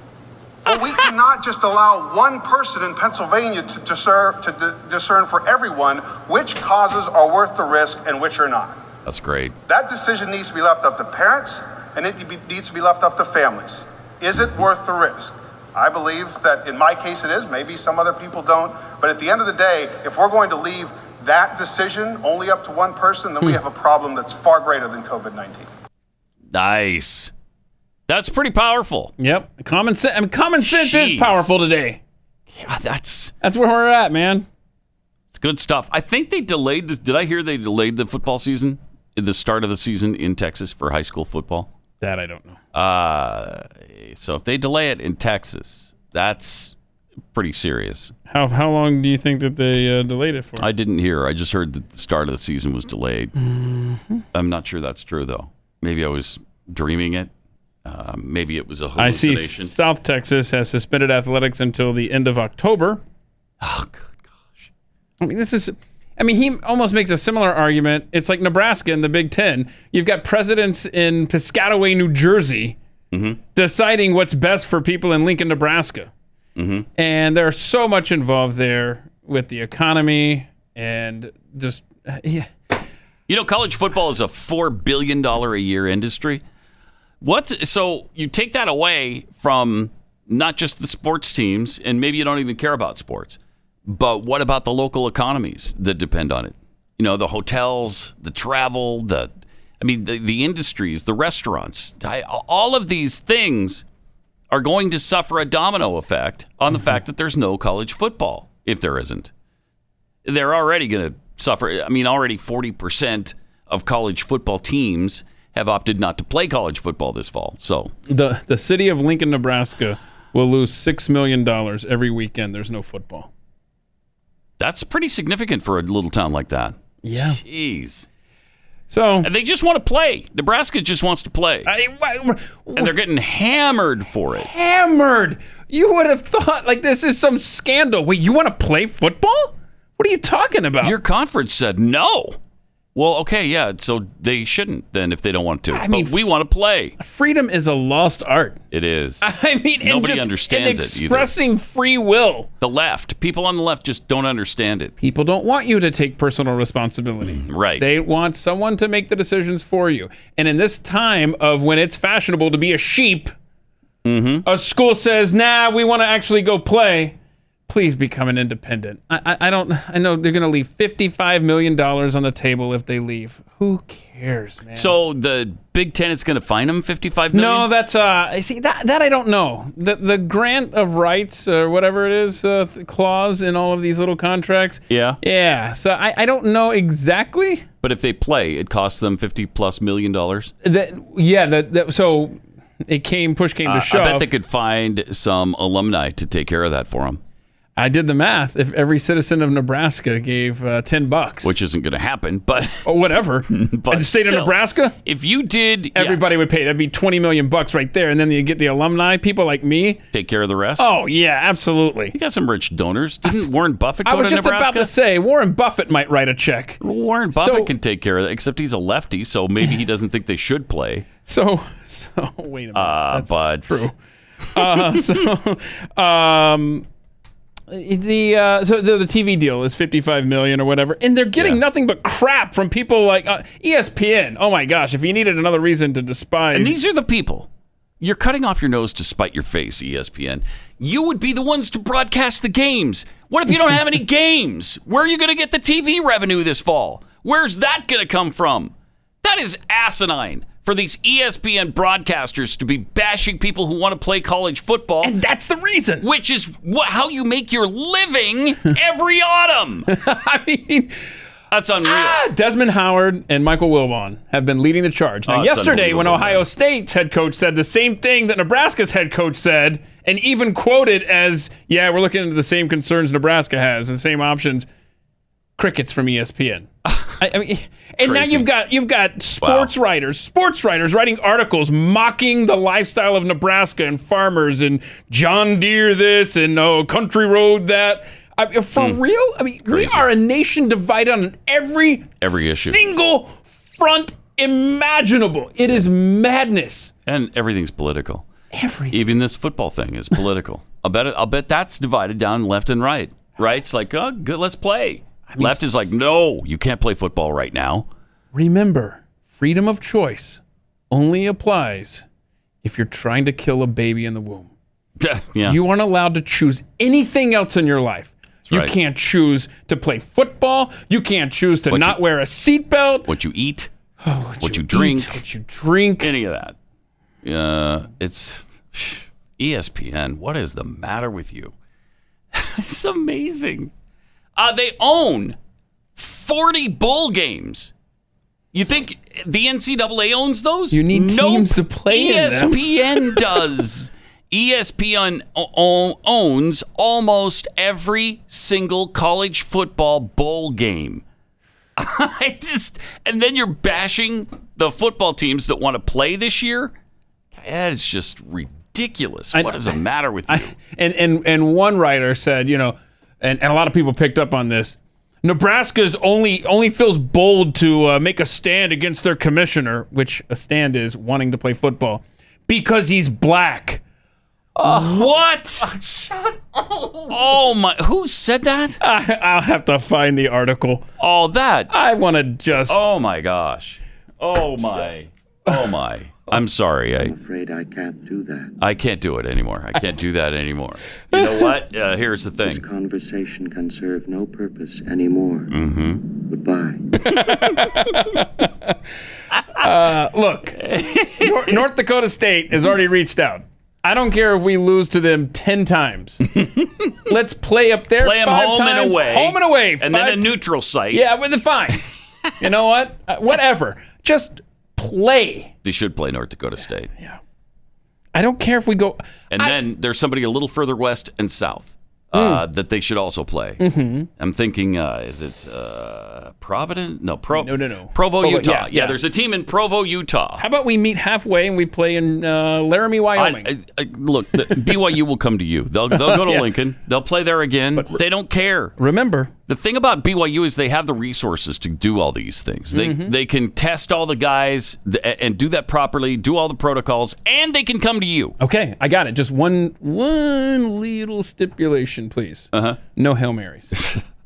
Well, we cannot just allow one person in Pennsylvania to discern, to di- discern for everyone which causes are worth the risk and which are not. That's great. That decision needs to be left up to parents and it be- needs to be left up to families. Is it worth the risk? I believe that in my case it is. Maybe some other people don't. But at the end of the day, if we're going to leave that decision only up to one person, then we hmm. have a problem that's far greater than COVID 19. Nice. That's pretty powerful. Yep. Common sense. I mean, common sense Jeez. is powerful today. Yeah, that's That's where we're at, man. it's good stuff. I think they delayed this. Did I hear they delayed the football season, the start of the season in Texas for high school football? That I don't know. Uh, so if they delay it in Texas, that's pretty serious. How how long do you think that they uh, delayed it for? I didn't hear. I just heard that the start of the season was delayed. I'm not sure that's true though. Maybe I was dreaming it. Uh, maybe it was a hallucination. I see. South Texas has suspended athletics until the end of October. Oh, good gosh. I mean, this is. I mean, he almost makes a similar argument. It's like Nebraska in the Big Ten. You've got presidents in Piscataway, New Jersey, mm-hmm. deciding what's best for people in Lincoln, Nebraska. Mm-hmm. And there's so much involved there with the economy and just. Yeah. You know, college football is a four billion dollar a year industry. What's so you take that away from not just the sports teams, and maybe you don't even care about sports, but what about the local economies that depend on it? You know, the hotels, the travel, the I mean, the, the industries, the restaurants, I, all of these things are going to suffer a domino effect on the mm-hmm. fact that there's no college football if there isn't they're already going to suffer. I mean, already 40% of college football teams have opted not to play college football this fall. So, The, the city of Lincoln, Nebraska will lose $6 million every weekend. There's no football. That's pretty significant for a little town like that. Yeah. Jeez. So. And they just want to play. Nebraska just wants to play. I, and they're getting hammered for it. hammered. You would have thought like this is some scandal. Wait, you want to play football? What are you talking about? Your conference said no. Well, okay, yeah, so they shouldn't then if they don't want to. I but mean, we want to play. Freedom is a lost art. It is. I mean, Nobody just- understands and it either. Expressing free will. The left, people on the left just don't understand it. People don't want you to take personal responsibility. Right. They want someone to make the decisions for you. And in this time of when it's fashionable to be a sheep, Mm-hmm. a school says, "Nah, we want to actually go play." Please become an independent. I, I, I don't. I know they're going to leave fifty-five million dollars on the table if they leave. Who cares, man? So the Big Ten is going to fine them fifty-five million. No, that's uh. I See that that I don't know. The the grant of rights or whatever it is uh, th- clause in all of these little contracts. Yeah. Yeah. So I, I don't know exactly. But if they play, it costs them fifty plus million dollars. That yeah. That, that so it came push came to Uh, shove. I bet they could find some alumni to take care of that for them, I did the math. If every citizen of Nebraska gave uh, ten bucks, which isn't going to happen. But or whatever, But the state still, of Nebraska, if you did, yeah, everybody would pay. That'd be twenty million bucks right there, and then you get the alumni, people like me. take care of the rest. Oh yeah, absolutely. you got some rich donors. Didn't Warren Buffett go I was to just Nebraska? about to say Warren Buffett might write a check. Warren Buffett So- can take care of that, except he's a lefty, so maybe he doesn't think they should play. So, so wait a minute. Uh, That's but true. Uh, so, um, the uh, so the, the TV deal is 55 million or whatever, and they're getting Yeah. nothing but crap from people like uh, ESPN. Oh my gosh! If you needed another reason to despise, And these are the people. You're cutting off your nose to spite your face, ESPN. You would be the ones to broadcast the games. What if you don't have any games? Where are you going to get the TV revenue this fall? Where's that going to come from? That is asinine for these ESPN broadcasters to be bashing people who want to play college football, and that's the reason. which is wh- how you make your living every autumn. I mean. That's unreal. Ah, Desmond Howard and Michael Wilbon have been leading the charge. Now, Oh, yesterday, when Ohio man. State's head coach said the same thing that Nebraska's head coach said, and even quoted as, "Yeah, we're looking into the same concerns Nebraska has, the same options." Crickets from ESPN. I, I mean, and now you've got you've got sports writers, sports writers writing articles mocking the lifestyle of Nebraska and farmers and John Deere this and oh country road that. I mean, for real? I mean, we Hmm. Are a nation divided on every Every issue. single front imaginable. It is madness. And everything's political. Everything. Even this football thing is political. I'll bet. I'll bet that's divided down left and right. Right's like, oh, good, let's play. Left is like, no, you can't play football right now. Remember, freedom of choice only applies if you're trying to kill a baby in the womb. yeah. You aren't allowed to choose anything else in your life. You right. can't choose to play football. You can't choose to What not you- wear a seatbelt. what you eat, what, what you drink. eat, what you drink. any of that. Uh, it's ESPN. What is the matter with you? it's amazing. Uh, they own 40 bowl games. You think the NCAA owns those? You need Nope. teams to play. ESPN does. ESPN owns almost every single college football bowl game. I just and then you're bashing the football teams that want to play this year. It's just ridiculous. I- what is the matter with you? I, and and and one writer said, you know, and, and a lot of people picked up on this. Nebraska's only only feels bold to uh, make a stand against their commissioner, which a stand is wanting to play football, because he's black. what? Shut up. Oh my! Who said that? I, I'll have to find the article. All that. I want to just. Oh my gosh. Oh my. Oh my. I'm sorry. I am afraid I can't do that. I can't do it anymore. I can't do that anymore. You know what? Uh, here's the thing. This conversation can serve no purpose anymore. Mm-hmm. Goodbye. Uh, look, Nor- North Dakota State has already reached out. I don't care if we lose to them ten times. Let's play up there. Play 'em five home times, and away. Home and away. and then a neutral site. Yeah, with the fine. you know what? Uh, whatever. Just play. They should play North Dakota State. Yeah. I don't care if we go. And then there's somebody a little further west and south uh, that they should also play. Mhm. I'm thinking, uh, is it uh, Providence? No, Pro- No, no, no. Provo, Provo, Utah. yeah, Yeah, yeah. there's a team in Provo, Utah. How about we meet halfway and we play in uh, Laramie, Wyoming? I, I, look, the, BYU will come to you. They'll they'll go to Yeah. Lincoln. They'll play there again. they don't care. Remember, the thing about BYU is they have the resources to do all these things. They Mhm. they can test all the guys th- and do that properly, do all the protocols, and they can come to you. okay, I got it. Just one one little stipulation, please. Uh huh. No hail marys.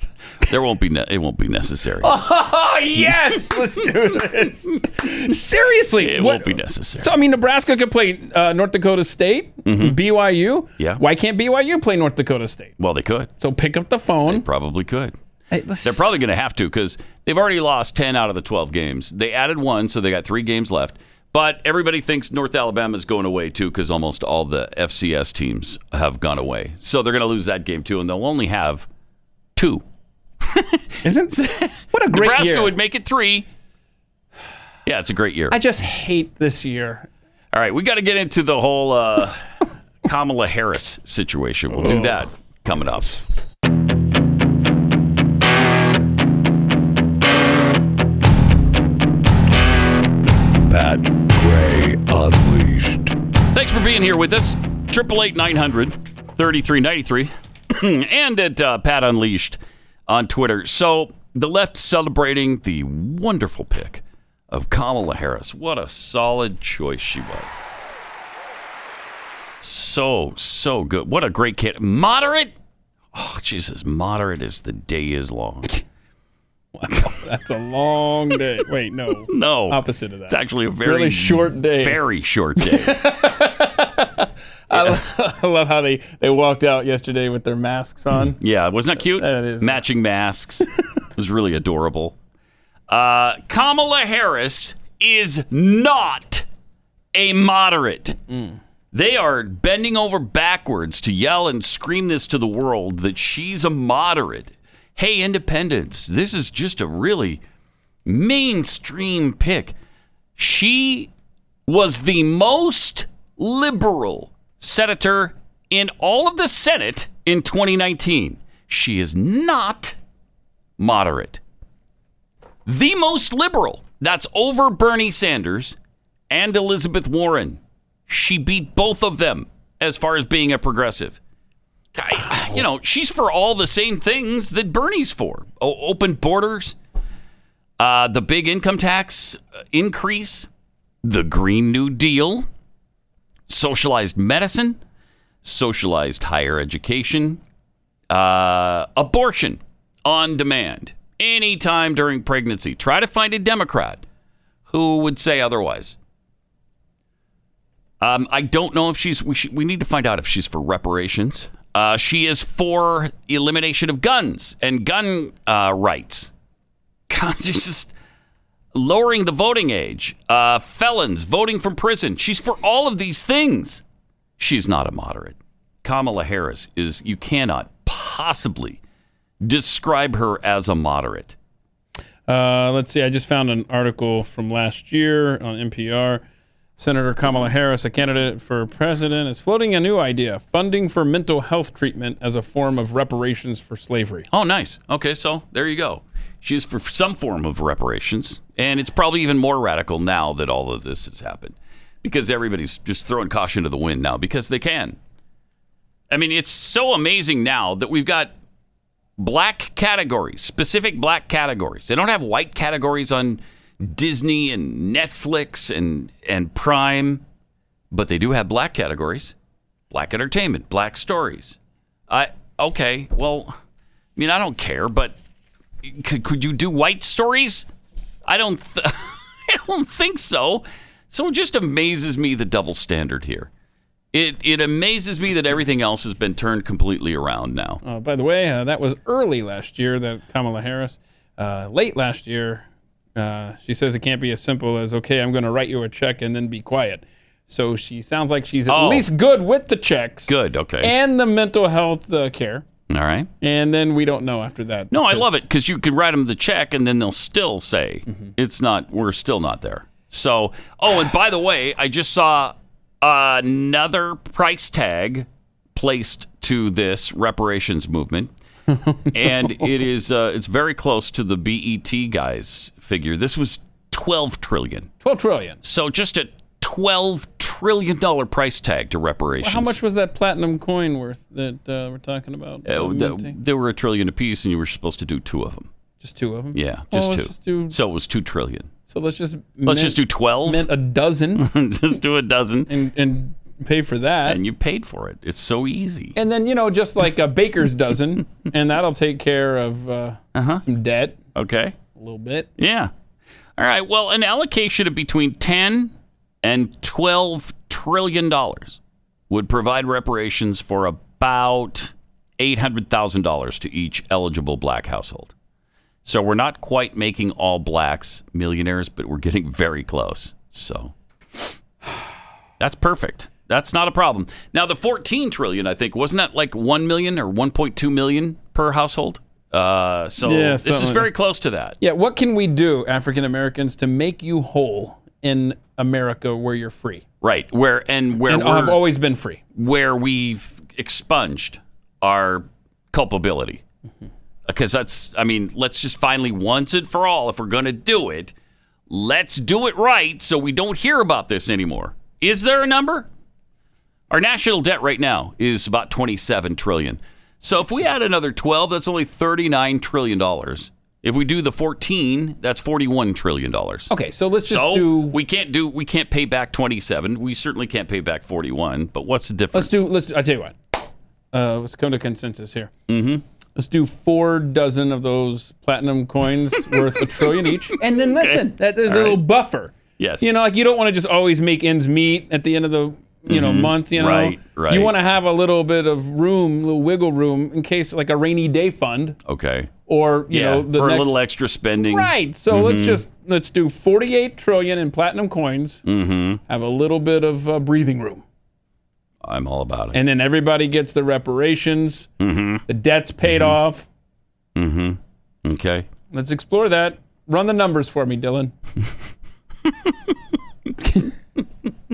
There won't be ne- it won't be necessary. Oh yes, let's do this. Seriously, It what- won't be necessary. So I mean, Nebraska could play uh, North Dakota State, Mhm. BYU. Yeah. Why can't BYU play North Dakota State? Well, they could. So pick up the phone. They probably could. Hey, let's- They're probably going to have to because they've already lost 10 out of the 12 games. They added one, so they got three games left. But everybody thinks North Alabama is going away too because almost all the FCS teams have gone away. So they're going to lose that game too, and they'll only have two. Isn't what a great Nebraska year. would make it three. Yeah, it's a great year. I just hate this year. All right, we got to get into the whole uh, Kamala Harris situation. We'll do that coming up. Pat Gray Unleashed. Thanks for being here with us. Triple eight nine hundred thirty three ninety three, and at uh, Pat Unleashed on Twitter. So the left celebrating the wonderful pick of Kamala Harris. What a solid choice she was. So so good. What a great kid. Moderate. Oh Jesus, moderate as the day is long. That's a long day. Wait, no. No, Opposite of that. It's actually a very Really short day. Very short day. I, lo- I love how they, they walked out yesterday with their masks on. Yeah, wasn't that cute? That is. Matching masks. it was really adorable. Uh, Kamala Harris is not a moderate. They are bending over backwards to yell and scream this to the world that she's a moderate. Hey, independents, this is just a really mainstream pick. She was the most liberal senator in all of the Senate in 2019. She is not moderate. The most liberal. That's over Bernie Sanders and Elizabeth Warren. She beat both of them as far as being a progressive. I- you know, she's for all the same things that Bernie's for o- open borders, uh, the big income tax uh, increase, the Green New Deal, socialized medicine, socialized higher education, uh, abortion on demand anytime during pregnancy. Try to find a Democrat who would say otherwise. Um, I don't know if she's. We, we need to find out if she's for reparations. Uh, she is for elimination of guns and gun uh, rights. God, just lowering the voting age. Uh, felons voting from prison. She's for all of these things. She's not a moderate. Kamala Harris is. You cannot possibly describe her as a moderate. Uh, let's see. I just found an article from last year on NPR. Senator Kamala Harris, a candidate for president, is floating a new idea funding for mental health treatment as a form of reparations for slavery. Oh, nice. Okay, so there you go. She's for some form of reparations, and it's probably even more radical now that all of this has happened. because everybody's just throwing caution to the wind now because they can. I mean, it's so amazing now that we've got black categories, specific black categories. They don't have white categories on Disney and Netflix and and Prime, but they do have black categories. Black entertainment, black stories. I okay, well, I mean, I don't care, but could, could you do white stories? I don't th- I don't think so. So it just amazes me the double standard here. It it amazes me that everything else has been turned completely around now. Uh, by the way, uh, that was early last year that Kamala Harris. Uh, late last year, uh, she says it can't be as simple as okay, I'm going to write you a check and then be quiet. So she sounds like she's at Oh. least good with the checks Good, okay. and the mental health uh, care. All right. And then we don't know after that. No, I love it because you can write them the check and then they'll still say it's not. We're still not there. So, oh, and by the way, I just saw another price tag placed to this reparations movement, and it is uh, it's very close to the BET guys figure. This was twelve trillion. 12 trillion. So just a twelve trillion dollar price tag to reparations. How much was that platinum coin worth that uh, we're talking about? Uh, uh, th- they were a trillion apiece, and you were supposed to do two of them. just two of them. Yeah, just let's two. just do- So it was two trillion. So let's just Let's mint- just do twelve. a dozen just do a dozen, and and pay for that. and you paid for it. It's so easy. And then you know, just like a baker's dozen, and that'll take care of uh, Uh-huh. some debt Okay. a little bit. Yeah. All right. Well, an allocation of between ten and twelve trillion dollars would provide reparations for about eight hundred thousand dollars to each eligible black household. So we're not quite making all blacks millionaires, but we're getting very close. So that's perfect. That's not a problem. Now the 14 trillion, I think, wasn't that like 1 million or 1.2 million per household? Uh, so Yeah, this is very close to that. Yeah, what can we do, African Americans, to make you whole in America where you're free? Right. Where and where And I've always been free. where we've expunged our culpability. Mm-hmm. Because that's I mean, let's just finally once and for all if we're going to do it, let's do it right so we don't hear about this anymore. Is there a number? Our national debt right now is about 27 trillion. So if we add another 12, that's only 39 trillion dollars. If we do the 14, that's 41 trillion dollars. Okay, so let's just So do we can't do we can't pay back 27. We certainly can't pay back 41. But what's the difference? let's do let's I tell you what. Uh, let's come to consensus here. Mm-hmm. Let's do four dozen of those platinum coins worth a trillion each, and then listen. That there's a little buffer. Yes. You know, like you don't want to just always make ends meet at the end of the you know month. You know, Mm-hmm. Right, right. You want to have a little bit of room, little wiggle room, in case like a rainy day fund, Okay. or you yeah. know the for next, a little extra spending. Right. So let's just let's do 48 trillion in platinum coins. Mm-hmm. Have a little bit of uh, breathing room, I'm all about it. and then everybody gets the reparations. Mm-hmm. The debt's paid off. Mm-hmm. Okay. Let's explore that. Run the numbers for me, Dylan.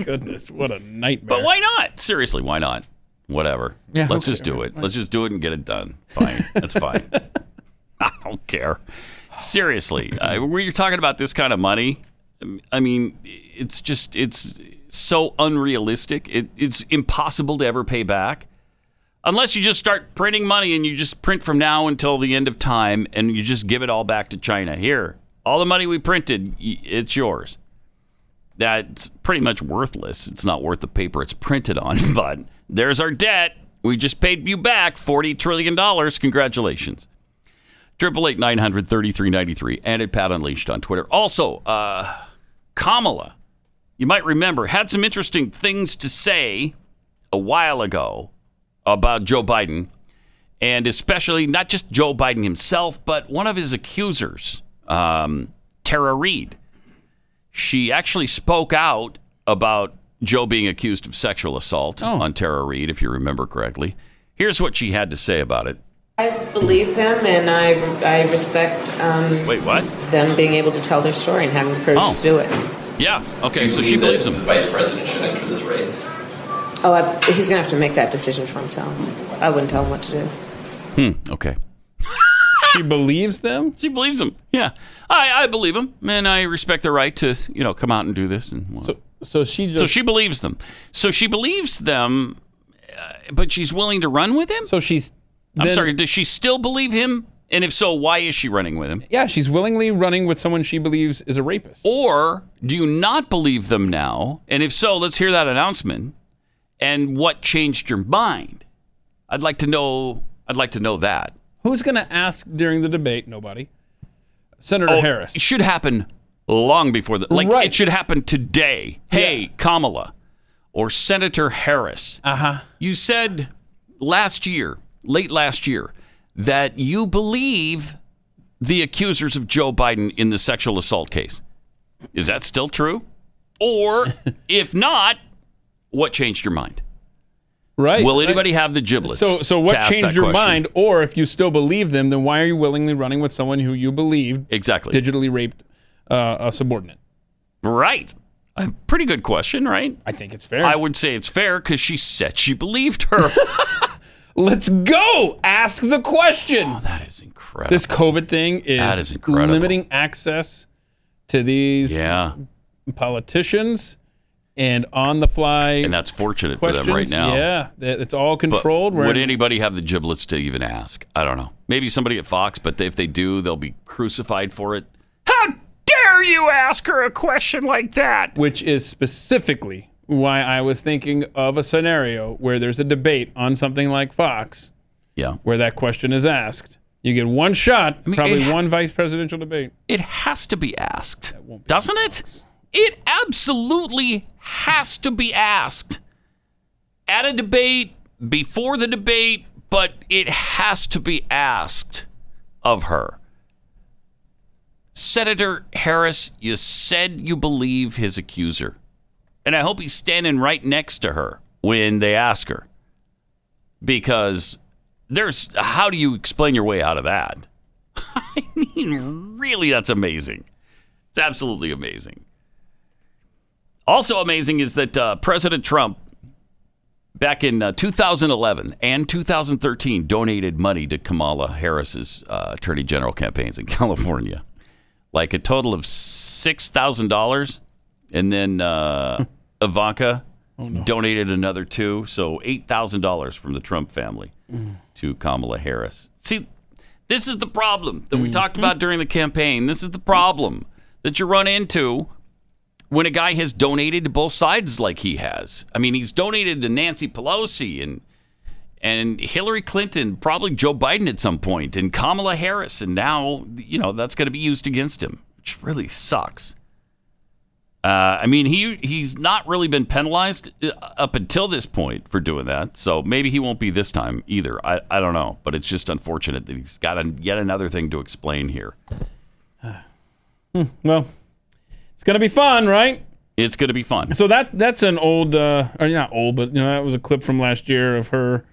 Goodness, what a nightmare. But why not? Seriously, why not? Whatever. Yeah, Let's okay, just do right, it. Let's just do it and get it done. Fine. That's fine. I don't care. Seriously, uh, when you're talking about this kind of money, I mean, it's just it's so unrealistic. It, it's impossible to ever pay back unless you just start printing money and you just print from now until the end of time and you just give it all back to China. Here, all the money we printed, it's yours. That's pretty much worthless. It's not worth the paper it's printed on, but there's our debt. We just paid you back $40 trillion. Congratulations. Triple eight nine hundred thirty three ninety three and at Pat Unleashed on Twitter. Also, uh, Kamala, you might remember, had some interesting things to say a while ago about Joe Biden, and especially not just Joe Biden himself, but one of his accusers, um, Tara Reade. She actually spoke out about Joe being accused of sexual assault on Tara Reade, if you remember correctly. Here's what she had to say about it. I believe them, and I, I respect um, Wait, what? them being able to tell their story and having the courage Oh. to do it. Yeah. Okay. So she believes him. The vice president should enter this race. Oh, I, he's going to have to make that decision for himself. I wouldn't tell him what to do. Hmm. Okay. She believes them? She believes them. Yeah. I, I believe them, and I respect the right to you know come out and do this. And well, So, So she just So she believes them. So she believes them, uh, but she's willing to run with him. so she's I'm then- sorry. Does she still believe him? And if so, why is she running with him? Yeah, she's willingly running with someone she believes is a rapist. Or do you not believe them now? And if so, let's hear that announcement. And what changed your mind? I'd like to know. I'd like to know that. Who's going to ask during the debate? Nobody. Senator Oh, Harris. It should happen long before that. Like Right. it should happen today. Hey, Kamala or Senator Harris. Uh huh. You said last year, late last year, that you believe the accusers of Joe Biden in the sexual assault case. Is that still true? Or if not, what changed your mind? Right. Will right. anybody have the giblets? So, so what changed your question? mind? Or if you still believe them, then why are you willingly running with someone who you believe Exactly. digitally raped uh, a subordinate? right. A pretty good question, right? I think it's fair. I would say it's fair because she said she believed her. Let's go. Ask the question. Oh, that is incredible. this COVID thing is, is incredible. limiting access to these yeah. politicians and on the fly And that's fortunate for them right now. Yeah, it's all controlled. We're would anybody have the giblets to even ask? I don't know. Maybe somebody at Fox, but if they do, they'll be crucified for it. How dare you ask her a question like that? which is specifically why I was thinking of a scenario where there's a debate on something like Fox Yeah. where that question is asked. You get one shot, mean, probably it- one vice presidential debate. It has to be asked, be doesn't it? It absolutely has to be asked at a debate, before the debate, but it has to be asked of her. Senator Harris, you said you believe his accuser. And I hope he's standing right next to her when they ask her. Because there's how do you explain your way out of that? I mean, really, that's amazing. It's absolutely amazing. Also amazing is that uh, President Trump, back in uh, 2011 and 2013, donated money to Kamala Harris's uh, Attorney General campaigns in California, like a total of six thousand dollars, and then uh, Ivanka donated another two, so eight thousand dollars from the Trump family to Kamala Harris. See, this is the problem that we talked about during the campaign. This is the problem that you run into when a guy has donated to both sides like he has. I mean, he's donated to Nancy Pelosi and and Hillary Clinton, probably Joe Biden at some point, and Kamala Harris, and now you know that's going to be used against him, which really sucks. Uh, I mean, he he's not really been penalized uh, up until this point for doing that, so maybe he won't be this time either. I, I don't know, but it's just unfortunate that he's got a, yet another thing to explain here. Well, it's gonna be fun, right? It's going to be fun. So that that's an old, uh, or not old, but you know that was a clip from last year of her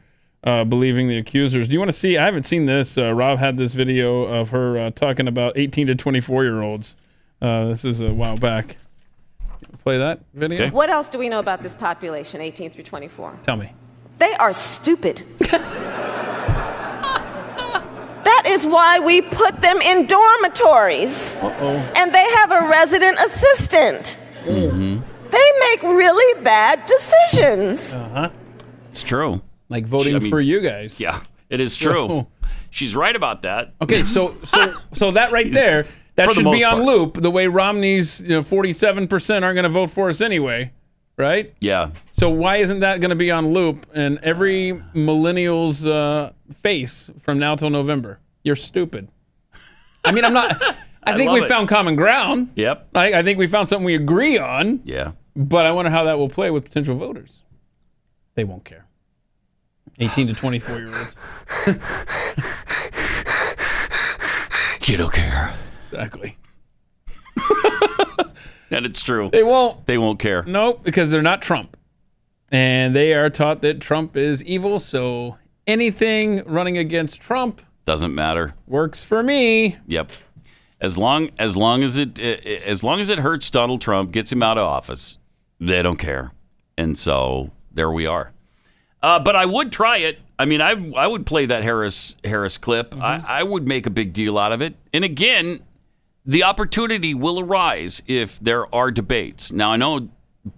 uh, believing the accusers. Do you want to see? I haven't seen this. Uh, Rob had this video of her uh, talking about 18 to 24 year olds. Uh, this is a while back. Play that video. Okay. What else do we know about this population, 18 through 24? Tell me. They are stupid. that is why we put them in dormitories. Uh-oh. And they have a resident assistant. They make really bad decisions. Uh-huh. It's true. Like voting I mean- for you guys. Yeah, it is true. So- She's right about that. Okay, so so so that right there, that the should be on part. loop. The way Romney's you know 47 percent aren't going to vote for us anyway, right? Yeah. So why isn't that going to be on loop in every millennial's uh, face from now till November? You're stupid. I mean, I'm not. I, think love we it. found common ground. Yep. I, I think we found something we agree on. Yeah. But I wonder how that will play with potential voters. They won't care. 18 to 24 year olds. You don't care. Exactly. And it's true. They won't. They won't care. Nope, because they're not Trump. And they are taught that Trump is evil, so anything running against Trump Doesn't matter. works for me. Yep. As long as long as it eh, eh, as long as it hurts Donald Trump, gets him out of office, they don't care. And so there we are. Uh, but I would try it. I mean, I I would play that Harris Harris clip. Mm-hmm. I, I would make a big deal out of it. And again, the opportunity will arise if there are debates. Now I know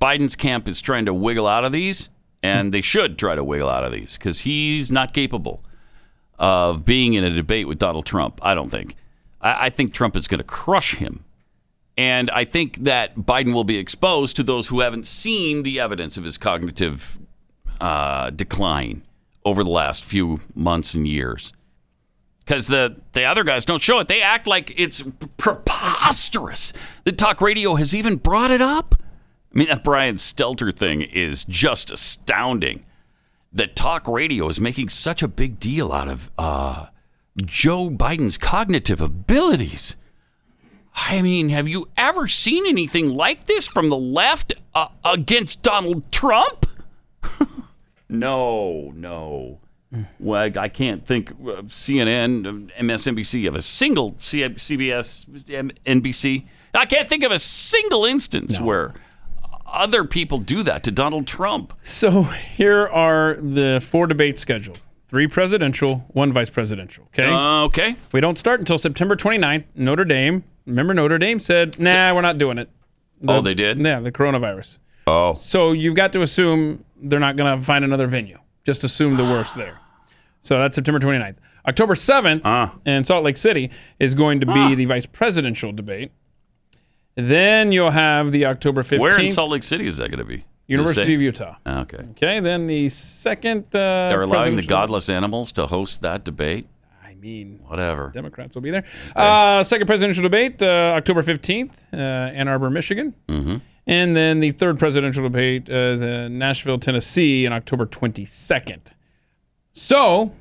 Biden's camp is trying to wiggle out of these, and they should try to wiggle out of these because he's not capable of being in a debate with Donald Trump. I don't think. I, I think Trump is going to crush him. And I think that Biden will be exposed to those who haven't seen the evidence of his cognitive uh, decline over the last few months and years. Because the, the other guys don't show it. They act like it's preposterous that talk radio has even brought it up. I mean, that Brian Stelter thing is just astounding. That talk radio is making such a big deal out of uh, Joe Biden's cognitive abilities. I mean, have you ever seen anything like this from the left uh, against Donald Trump? no, no. Well, I- can't think of CNN, MSNBC, of a single CBS, NBC. I can't think of a single instance where other people do that to Donald Trump. So here are the four debates scheduled. Three presidential, one vice presidential. Okay. Uh, okay. We don't start until September 29th. Notre Dame. Remember, Notre Dame said, nah, we're not doing it. Oh, they did? Yeah, the coronavirus. Oh. So you've got to assume they're not going to find another venue. Just assume the worst there. So that's September 29th. October 7th Ah. in Salt Lake City is going to be the vice presidential debate. Then you'll have the October 15th. Where in Salt Lake City is that going to be? University of Utah. Okay. Okay, then the second. Uh, They're allowing the godless animals to host that debate. Mean, Whatever. Democrats will be there. Uh, second presidential debate, uh, October 15th, uh, Ann Arbor, Michigan. Mm-hmm. And then the third presidential debate uh, is in Nashville, Tennessee, on October 22nd. So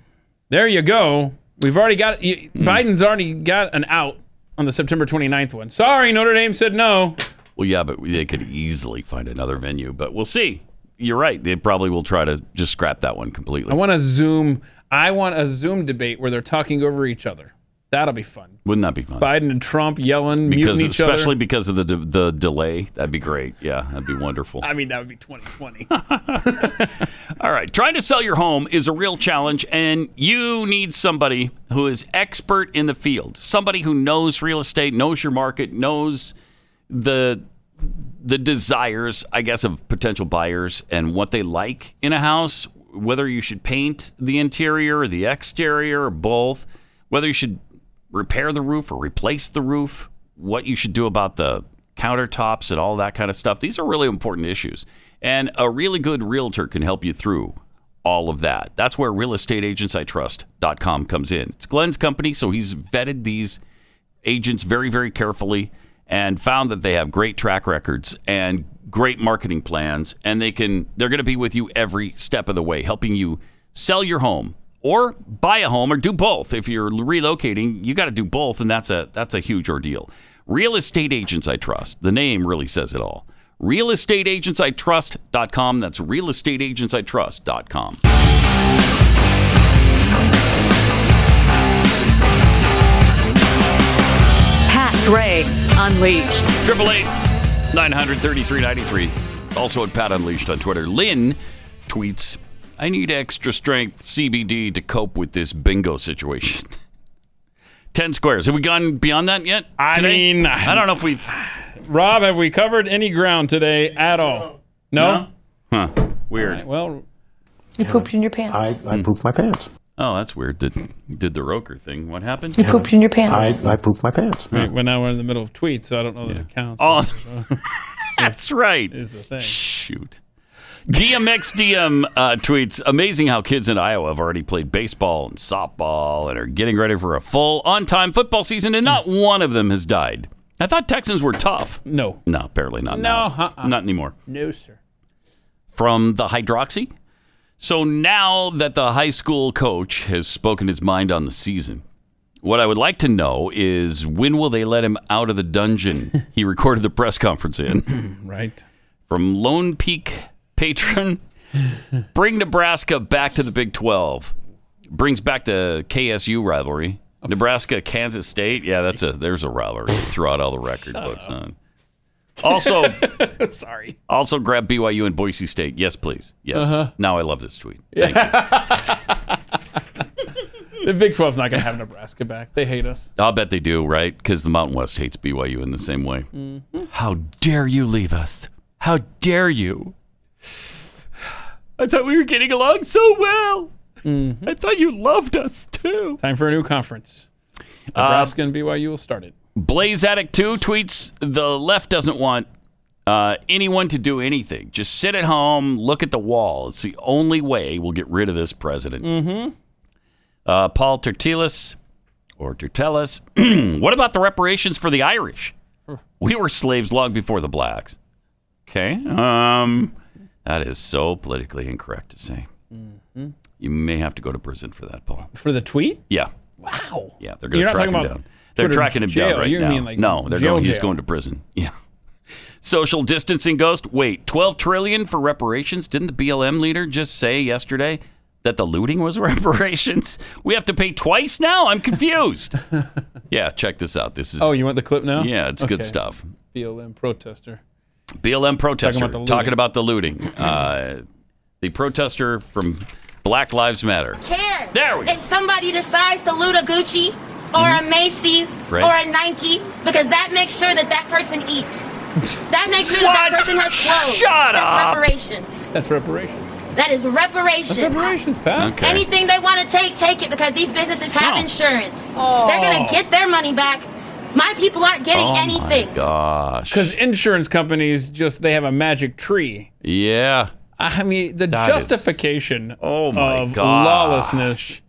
there you go. We've already got you, Hmm. Biden's already got an out on the September 29th one. Sorry, Notre Dame said no. Well, yeah, but they could easily find another venue, but we'll see. You're right. They probably will try to just scrap that one completely. I want to Zoom. I want a Zoom debate where they're talking over each other. That'll be fun. Wouldn't that be fun? Biden and Trump yelling, because muting each especially other. because of the the delay, that'd be great. Yeah, that'd be wonderful. I mean, that would be 2020. All right, trying to sell your home is a real challenge, and you need somebody who is expert in the field, somebody who knows real estate, knows your market, knows the the desires, I guess, of potential buyers and what they like in a house, whether you should paint the interior or the exterior or both, whether you should repair the roof or replace the roof, what you should do about the countertops and all that kind of stuff. These are really important issues. And a really good realtor can help you through all of that. That's where realestateagentsitrust.com comes in. It's Glenn's company, so he's vetted these agents very, very carefully and found that they have great track records and great marketing plans and they can they're going to be with you every step of the way helping you sell your home or buy a home or do both. If you're relocating you got to do both and that's a that's a huge ordeal. Real estate agents i trust the name really says it all. Realestateagentsitrust.com that's realestateagentsitrust.com Pat Gray Unleashed. Triple eight nine hundred thirty three ninety three. Also at Pat Unleashed on Twitter. Lynn tweets, "I need extra strength CBD to cope with this bingo situation." Ten squares. Have we gone beyond that yet? I today? mean, I don't know if we've. Rob, have we covered any ground today at all? No. Huh? Weird. Well, You pooped in your pants. I, I pooped my pants. Oh, that's weird. Did did the Roker thing? What happened? You pooped in your pants. I, I pooped my pants. right, well, now we're in the middle of tweets, so I don't know that it counts. Oh, So, that's right. is the thing. Shoot. DMX DM uh, tweets Amazing how kids in Iowa have already played baseball and softball and are getting ready for a full on time football season, and not one of them has died. I thought Texans were tough. No. No, apparently not. No, now. uh-uh. Not anymore. No, sir. From the hydroxy. So now that the high school coach has spoken his mind on the season, what I would like to know is when will they let him out of the dungeon he recorded the press conference in? Right. from Lone Peak patron. Bring Nebraska back to the Big 12. Brings back the KSU rivalry. Nebraska, Kansas State. Yeah, that's a there's a rivalry throughout all the record books. Huh? Also, Sorry. also grab BYU and Boise State. Yes, please. Yes. Uh-huh. Now I love this tweet. Thank you. The Big 12's not going to have Nebraska back. They hate us. I'll bet they do, right? Because the Mountain West hates BYU in the same way. Mm-hmm. How dare you leave us? How dare you? I thought we were getting along so well. I thought you loved us too. Time for a new conference. Uh, Nebraska and BYU will start it. Blaze Addict 2 tweets the left doesn't want uh, anyone to do anything. Just sit at home, look at the wall. It's the only way we'll get rid of this president. Mm-hmm. Uh, Paul Tertilis, or Tertelis, what about the reparations for the Irish? We were slaves long before the blacks. Okay. Um, that is so politically incorrect to say. Mhm. You may have to go to prison for that, Paul. For the tweet? Yeah. Wow. Yeah, they're going to track him about down. They're tracking him jail. down right You now. mean like no, they're jail going. He's going to prison. Yeah. Social distancing ghost. Wait, twelve trillion for reparations? Didn't the BLM leader just say yesterday that the looting was reparations? We have to pay twice now. I'm confused. yeah, check this out. This is. Oh, you want the clip now? Yeah, it's good stuff. BLM protester. BLM protester Talking about the talking looting. about the looting. Uh, the protester from Black Lives Matter. care There we go. if somebody decides to loot a Gucci or a mm-hmm. Macy's Right. or a Nike because that makes sure that that person eats. That makes sure that that person has clothes. Shut That's up. reparations. That's reparations. That is reparations. That's reparations, Pat. Okay. Anything they want to take, take it because these businesses have No. insurance. Oh. They're gonna oh. get their money back. My people aren't getting oh anything. my gosh. Because insurance companies just they have a magic tree. Yeah. I mean, the That is- justification Oh my of gosh. lawlessness,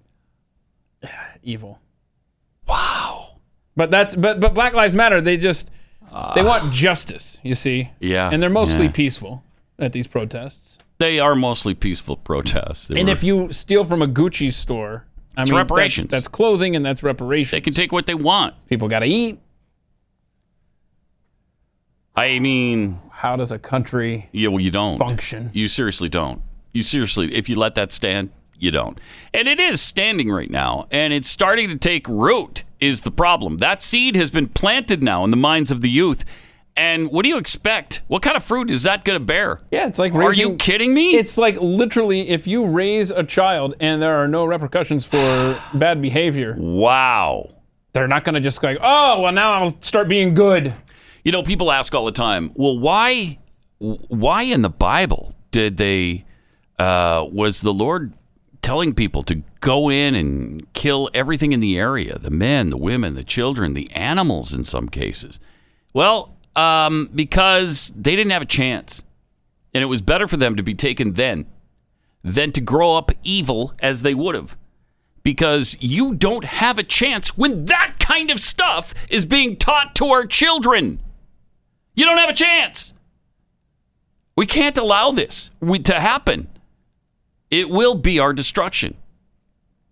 evil. Wow. But that's but but Black Lives Matter. They just they want justice. You see. Ah. Yeah, And they're mostly yeah. peaceful at these protests. They are mostly peaceful protests. They and were- if you steal from a Gucci store, I It's mean, that's- reparations. That's, clothing and that's reparations. they can take what they want. People got to eat. I mean, How does a country yeah, well, you don't function? You seriously don't. You seriously, if you let that stand, you don't. And it is standing right now, and it's starting to take root. Is the problem? That seed has been planted now in the minds of the youth. And what do you expect? What kind of fruit is that going to bear? Yeah, it's like Are you kidding me? It's like literally if you raise a child and there are no repercussions for bad behavior, wow. they're not going to just go like, oh, well, now I'll start being good. You know, people ask all the time, well, why, why in the Bible did they, uh, was the Lord telling people to go in and kill everything in the area the men, the women, the children, the animals in some cases? Well, um, because they didn't have a chance. And it was better for them to be taken then than to grow up evil as they would have. Because you don't have a chance when that kind of stuff is being taught to our children. You don't have a chance. We can't allow this to happen. It will be our destruction.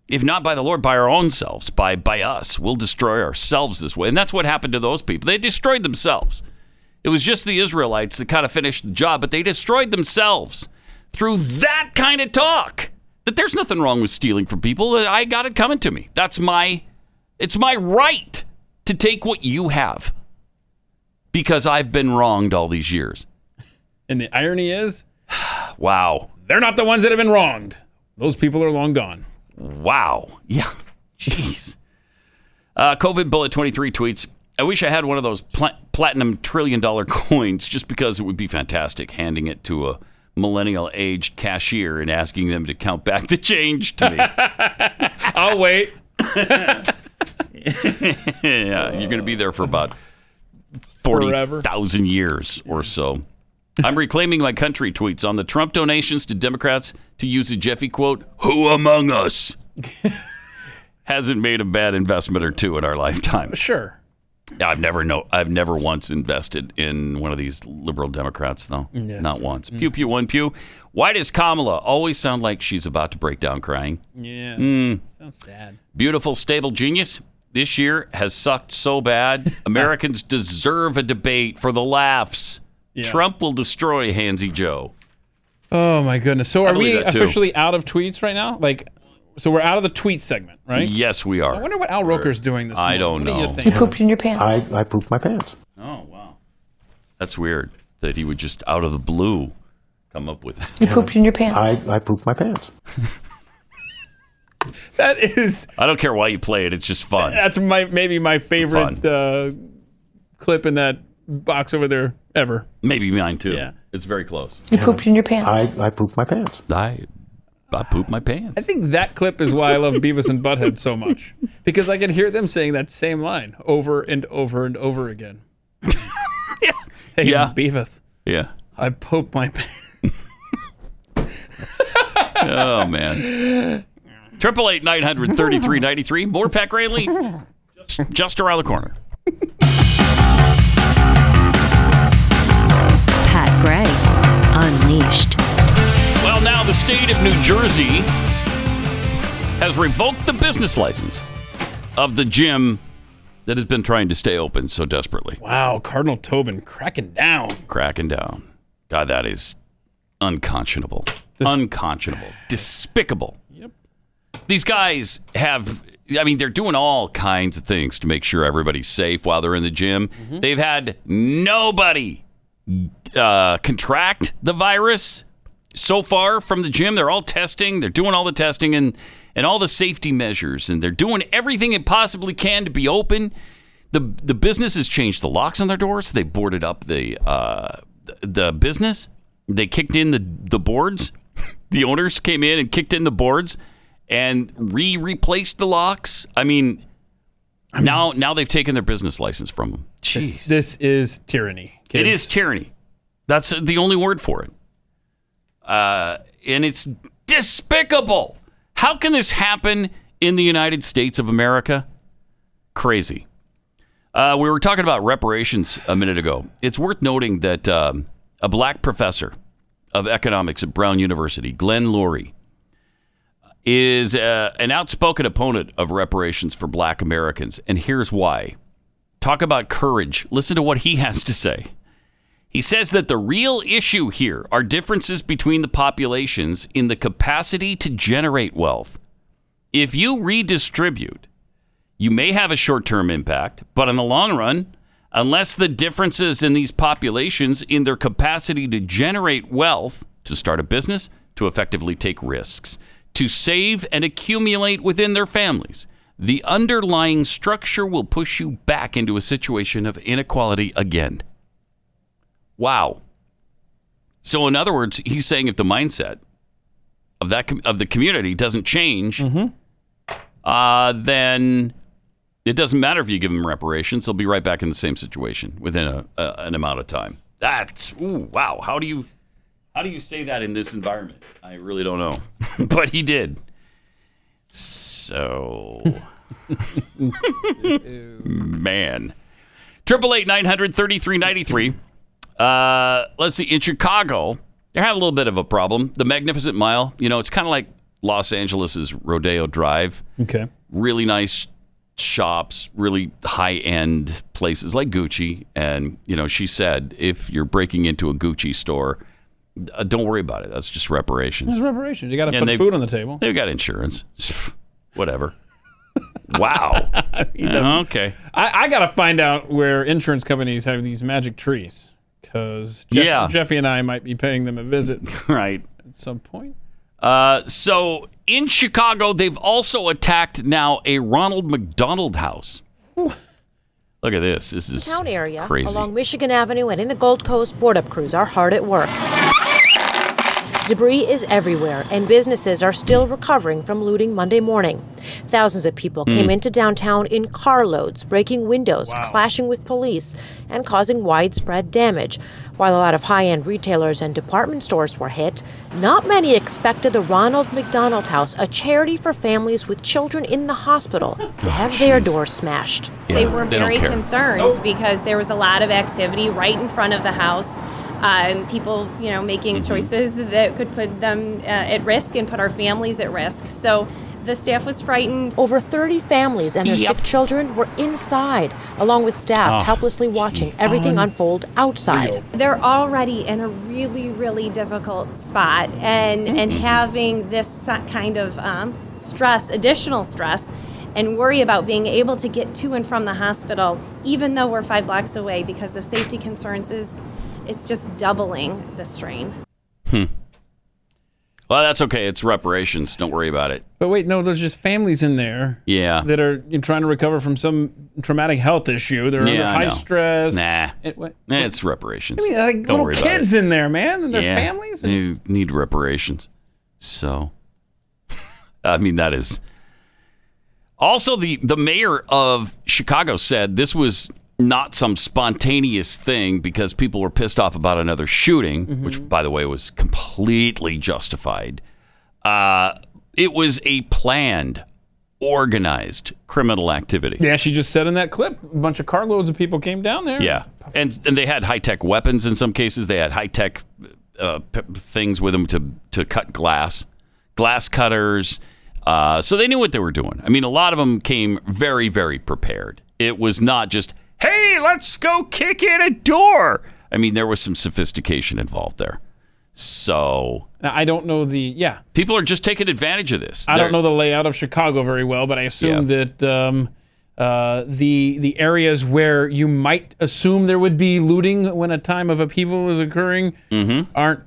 If not by the Lord, by our own selves, by, by us. We'll destroy ourselves this way. And that's what happened to those people. They destroyed themselves. It was just the Israelites that kind of finished the job, but they destroyed themselves through that kind of talk. That there's nothing wrong with stealing from people. I got it coming to me. That's my, it's my right to take what you have because I've been wronged all these years. And the irony is, Wow. They're not the ones that have been wronged. Those people are long gone. Wow. Yeah. Jeez. Uh, COVID Bullet 23 tweets I wish I had one of those pla- platinum trillion dollar coins just because it would be fantastic handing it to a millennial aged cashier and asking them to count back the change to me. I'll wait. yeah, you're going to be there for about Forever. 40,000 years or so. I'm reclaiming my country tweets on the Trump donations to Democrats to use a Jeffy quote, Who among us hasn't made a bad investment or two in our lifetime? Sure. I've never know I've never once invested in one of these liberal Democrats though. Yes. Not once. Pew pew one pew. Why does Kamala always sound like she's about to break down crying? Yeah. Mm. Sounds sad. Beautiful, stable genius. This year has sucked so bad. Americans deserve a debate for the laughs. Yeah. Trump will destroy Handsy Joe. Oh my goodness. So I are we officially out of tweets right now? Like, so we're out of the tweet segment, right? Yes, we are. I wonder what Al Roker's doing this I morning. don't What do know. you think? You pooped in your pants. I, I pooped my pants. Oh wow, that's weird that he would just out of the blue come up with that. You pooped in your pants. I, I pooped my pants. That is I don't care why you play it; it's just fun. that's my maybe my favorite uh, clip in that box over there ever. Maybe mine too. Yeah. It's very close. You pooped in your pants. I, I pooped my pants. I I pooped my pants. I think that clip is why I love Beavis and Butthead so much because I can hear them saying that same line over and over and over again. Hey, Yeah. Beavis, Yeah. I pooped my pants. Oh man. Triple eight nine hundred thirty three ninety three. More Pat Gray just, just around the corner. Gray Unleashed. Well, now the state of New Jersey has revoked the business license of the gym that has been trying to stay open so desperately. Wow, Cardinal Tobin cracking down. Cracking down. God, that is unconscionable. unconscionable. Despicable. Yep. These guys have, I mean, they're doing all kinds of things to make sure everybody's safe while they're in the gym. Mm-hmm. They've had nobody uh, contract the virus so far from the gym. They're all testing. They're doing all the testing and and all the safety measures, and they're doing everything it possibly can to be open. the The business has changed the locks on their doors. They boarded up the uh, the business. They kicked in the the boards. The owners came in and kicked in the boards and re replaced the locks. I mean. Now, now they've taken their business license from them. This, Jeez. this is tyranny. It kids. is tyranny. That's the only word for it. Uh, and it's despicable. How can this happen in the United States of America? Crazy. Uh, we were talking about reparations a minute ago. It's worth noting that um, a black professor of economics at Brown University, Glenn Loury, is uh, an outspoken opponent of reparations for black Americans. And here's why. Talk about courage. Listen to what he has to say. He says that the real issue here are differences between the populations in the capacity to generate wealth. If you redistribute, you may have a short term impact, but in the long run, unless the differences in these populations in their capacity to generate wealth, to start a business, to effectively take risks, to save and accumulate within their families, the underlying structure will push you back into a situation of inequality again. Wow. So, in other words, he's saying if the mindset of that com- of the community doesn't change, uh, then it doesn't matter if you give them reparations; they'll be right back in the same situation within a, a an amount of time. That's ooh, wow. How do you how do you say that in this environment? I really don't know, but he did. So, man, triple eight nine hundred thirty three ninety three. Uh, let's see. In Chicago, they're having a little bit of a problem. The Magnificent Mile, you know, it's kind of like Los Angeles's Rodeo Drive. Okay. Really nice shops, really high end places like Gucci. And, you know, she said if you're breaking into a Gucci store, uh, don't worry about it. That's just reparations. It's reparations. You got to put food on the table. They've got insurance. Whatever. wow. okay. I, I got to find out where insurance companies have these magic trees because Yeah. Jeffy and I might be paying them a visit Right. at some point. Uh, so in Chicago, they've also attacked now a Ronald McDonald house. Look at this. This is town area crazy. along Michigan Avenue and in the Gold Coast, board up crews are hard at work. Debris is everywhere, and businesses are still recovering from looting Monday morning. Thousands of people came Hmm. into downtown in carloads, breaking windows, clashing with police, and causing widespread damage. While a lot of high end retailers and department stores were hit, not many expected the Ronald McDonald House, a charity for families with children in the hospital, to have their doors smashed. they were very concerned because there was a lot of activity right in front of the house. Um, people, you know, making Mm-hmm. choices that could put them uh, at risk and put our families at risk. So the staff was frightened. Over 30 families and their Yep. sick children were inside, along with staff Oh, helplessly watching everything unfold outside. They're already in a really, really difficult spot, and and Mhm. having this kind of um, stress, additional stress, and worry about being able to get to and from the hospital, even though we're five blocks away, because of safety concerns, is it's just doubling the strain. Hmm. Well, that's okay. It's reparations. Don't worry about it. But wait, no, there's just families in there Yeah. that are trying to recover from some traumatic health issue. They're Yeah, I high stress. Nah. It- what- Eh, It's reparations. I mean, like Don't little kids in there, man, and their yeah. families. You need reparations. So, I mean, that is. Also, the, the mayor of Chicago said this was not some spontaneous thing because people were pissed off about another shooting, Mm-hmm. which, by the way, was completely justified. Uh, it was a planned, organized criminal activity. Yeah, she just said in that clip, a bunch of carloads of people came down there. Yeah, and and they had high tech weapons in some cases. They had high tech uh, p- things with them to to cut glass, glass cutters. Uh, so they knew what they were doing. I mean, a lot of them came very very prepared. It was not just hey, let's go kick in a door. I mean, there was some sophistication involved there. So Now, I don't know the yeah. people are just taking advantage of this. I They're- don't know the layout of Chicago very well, but I assume that um, uh, the the areas where you might assume there would be looting when a time of upheaval is occurring Mm-hmm. aren't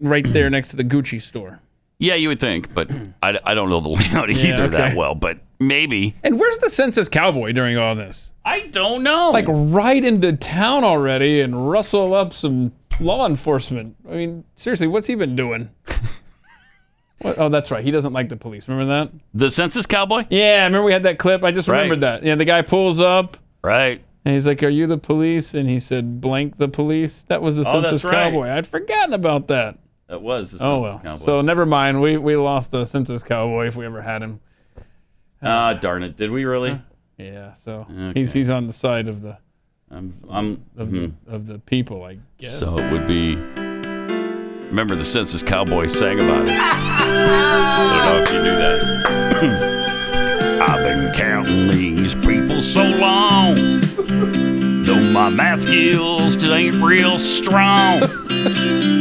right there next to the Gucci store. Yeah, you would think, but I, I don't know the layout Yeah, either that well. But maybe And where's the census cowboy during all this? I don't know. Like right into town already and rustle up some law enforcement. I mean, seriously, what's he been doing? what? Oh, that's right. He doesn't like the police. Remember that? the census cowboy. Yeah, I remember we had that clip. I just Right. remembered that. Yeah, the guy pulls up. Right. And he's like, "Are you the police?" And he said, "Blank the police." That was the Oh, census right. cowboy. I'd forgotten about that. That was the oh well. cowboy. So never mind. We we lost the census cowboy if we ever had him. Ah, darn it! Did we really? Yeah. So Okay. he's he's on the side of the I'm. I'm of hmm. the of the people, I guess. So it would be. Remember the census cowboy sang about it. I don't know if you knew that. I've been counting these people so long. Though my math skills still ain't real strong.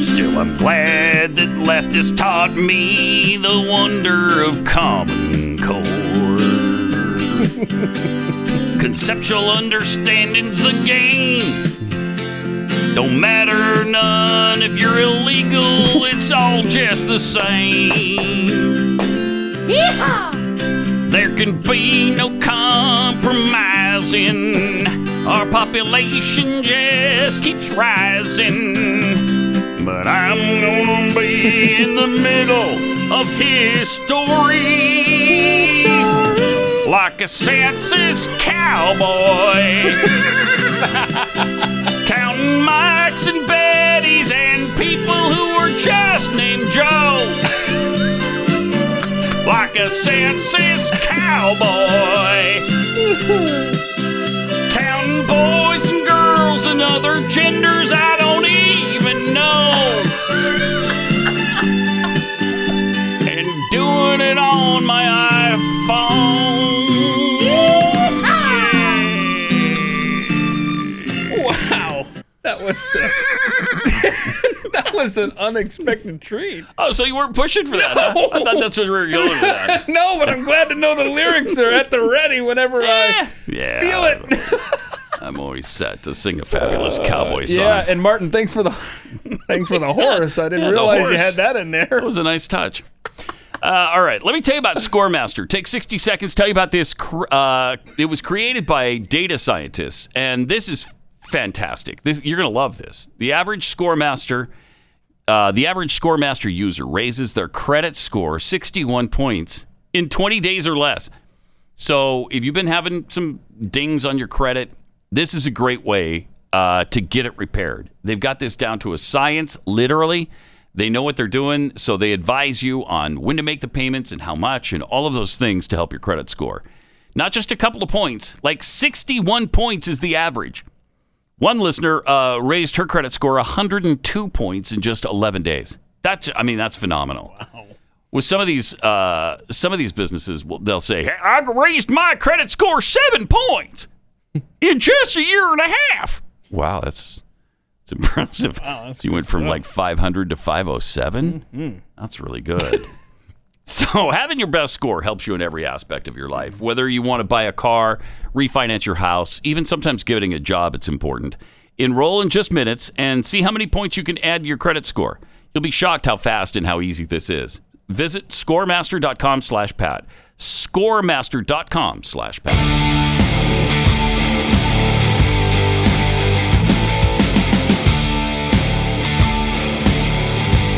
Still, I'm glad that leftists taught me the wonder of Common Core. Conceptual understanding's a game. Don't matter none if you're illegal, it's all just the same. There can be no compromising. Our population just keeps rising. But I'm gonna be in the middle of history. Like a census cowboy. Counting Mikes and Bettys and people who were just named Joe. Like a census cowboy. Counting boys and girls and other genders I was uh, that was an unexpected treat. Oh, so you weren't pushing for that? huh? I thought that's what we were going with that. no, but I'm glad to know the lyrics are at the ready whenever I Yeah. feel it. I'm always set to sing a fabulous cowboy song. Yeah, and Martin, thanks for the thanks for the horse. I didn't Yeah, realize you had that in there. That was a nice touch. Uh, all right, let me tell you about Scoremaster. Take 60 seconds, tell you about this. Uh, it was created by data scientists, and this is fantastic. This, you're going to love this. The average Scoremaster, uh, the average Scoremaster user raises their credit score 61 points in 20 days or less. So if you've been having some dings on your credit, this is a great way uh, to get it repaired. They've got this down to a science, literally. They know what they're doing, so they advise you on when to make the payments and how much and all of those things to help your credit score. Not just a couple of points, like 61 points is the average. One listener uh, raised her credit score 102 points in just 11 days. That's, I mean, that's phenomenal. Wow. With some of these, uh, some of these businesses, they'll say, "Hey, I raised my credit score seven points in just a year and a half." Wow, that's it's impressive. Wow, that's so you went from stuff. like 500 to 507. Mhm. That's really good. So having your best score helps you in every aspect of your life. Whether you want to buy a car, refinance your house, even sometimes getting a job, it's important. Enroll in just minutes and see how many points you can add to your credit score. You'll be shocked how fast and how easy this is. Visit scoremaster.com slash Pat. Scoremaster.com slash Pat.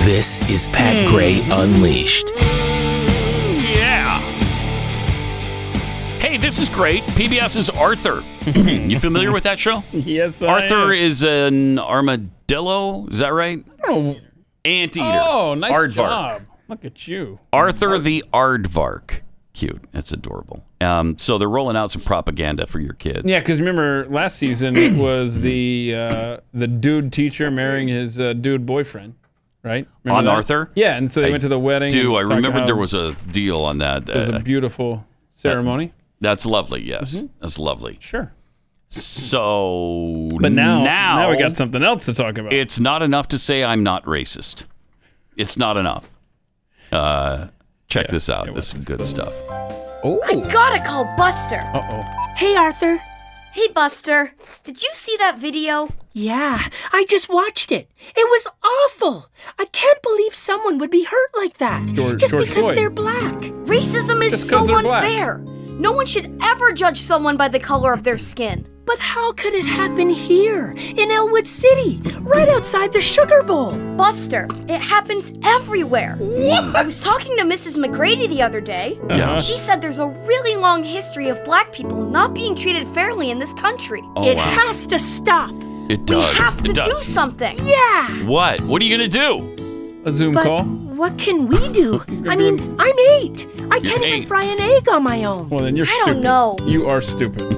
This is Pat Gray Unleashed. Hey, this is great. PBS's Arthur. you familiar with that show? Yes, I Arthur am. is an armadillo. Is that right? Oh, Anteater. oh nice Aardvark. job. Look at you. Arthur the Aardvark. Cute. That's adorable. Um, so they're rolling out some propaganda for your kids. Yeah, because remember last season it was the uh, the dude teacher marrying his uh, dude boyfriend, right? Remember On that? Arthur? Yeah, and so they I went to the wedding. Do and I talked remember how there was a deal on that? it was Uh, a beautiful ceremony. That's lovely. Yes, that's lovely. Sure. So, But now, now, now we got something else to talk about. It's not enough to say I'm not racist. It's not enough. Uh, check this out. this is good stuff. Oh, I gotta call Buster. Uh oh. Hey, Arthur. Hey, Buster. Did you see that video? Yeah, I just watched it. It was awful. I can't believe someone would be hurt like that George- just George because Floyd. they're black. Racism is Just so 'cause they're black. Unfair. No one should ever judge someone by the color of their skin. But how could it happen here in Elwood City, right outside the Sugar Bowl? Buster, it happens everywhere. What? I was talking to Mrs. MacGrady the other day. Yeah. Uh-huh. She said there's a really long history of black people not being treated fairly in this country. Oh, it wow. has to stop. It does. We have to do something. Yeah. What? What are you gonna do? A Zoom But call. what can we do? I mean, I'm eight. I can't even fry an egg on my own. Well, then you're I don't know. You are stupid.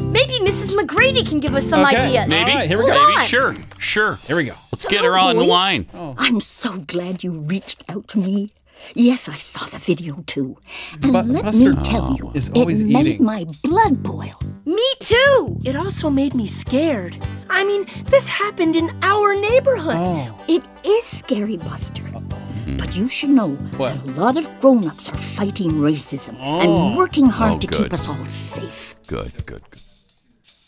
Maybe Mrs. MacGrady can give us some Okay, ideas. Maybe. All right, here we Hold go. on. Maybe. Sure. Sure. Here we go. Let's get her on the boys. line. Oh. I'm so glad you reached out to me. Yes, I saw the video too. And But let Buster me tell you, is it made eating. my blood boil. Me too. It also made me scared. I mean, this happened in our neighborhood. Oh. It is scary, Buster. Mm-hmm. Mm-hmm. But you should know What? that a lot of grown-ups are fighting racism Oh. and working hard Oh, to keep us all safe. Good. Good. good.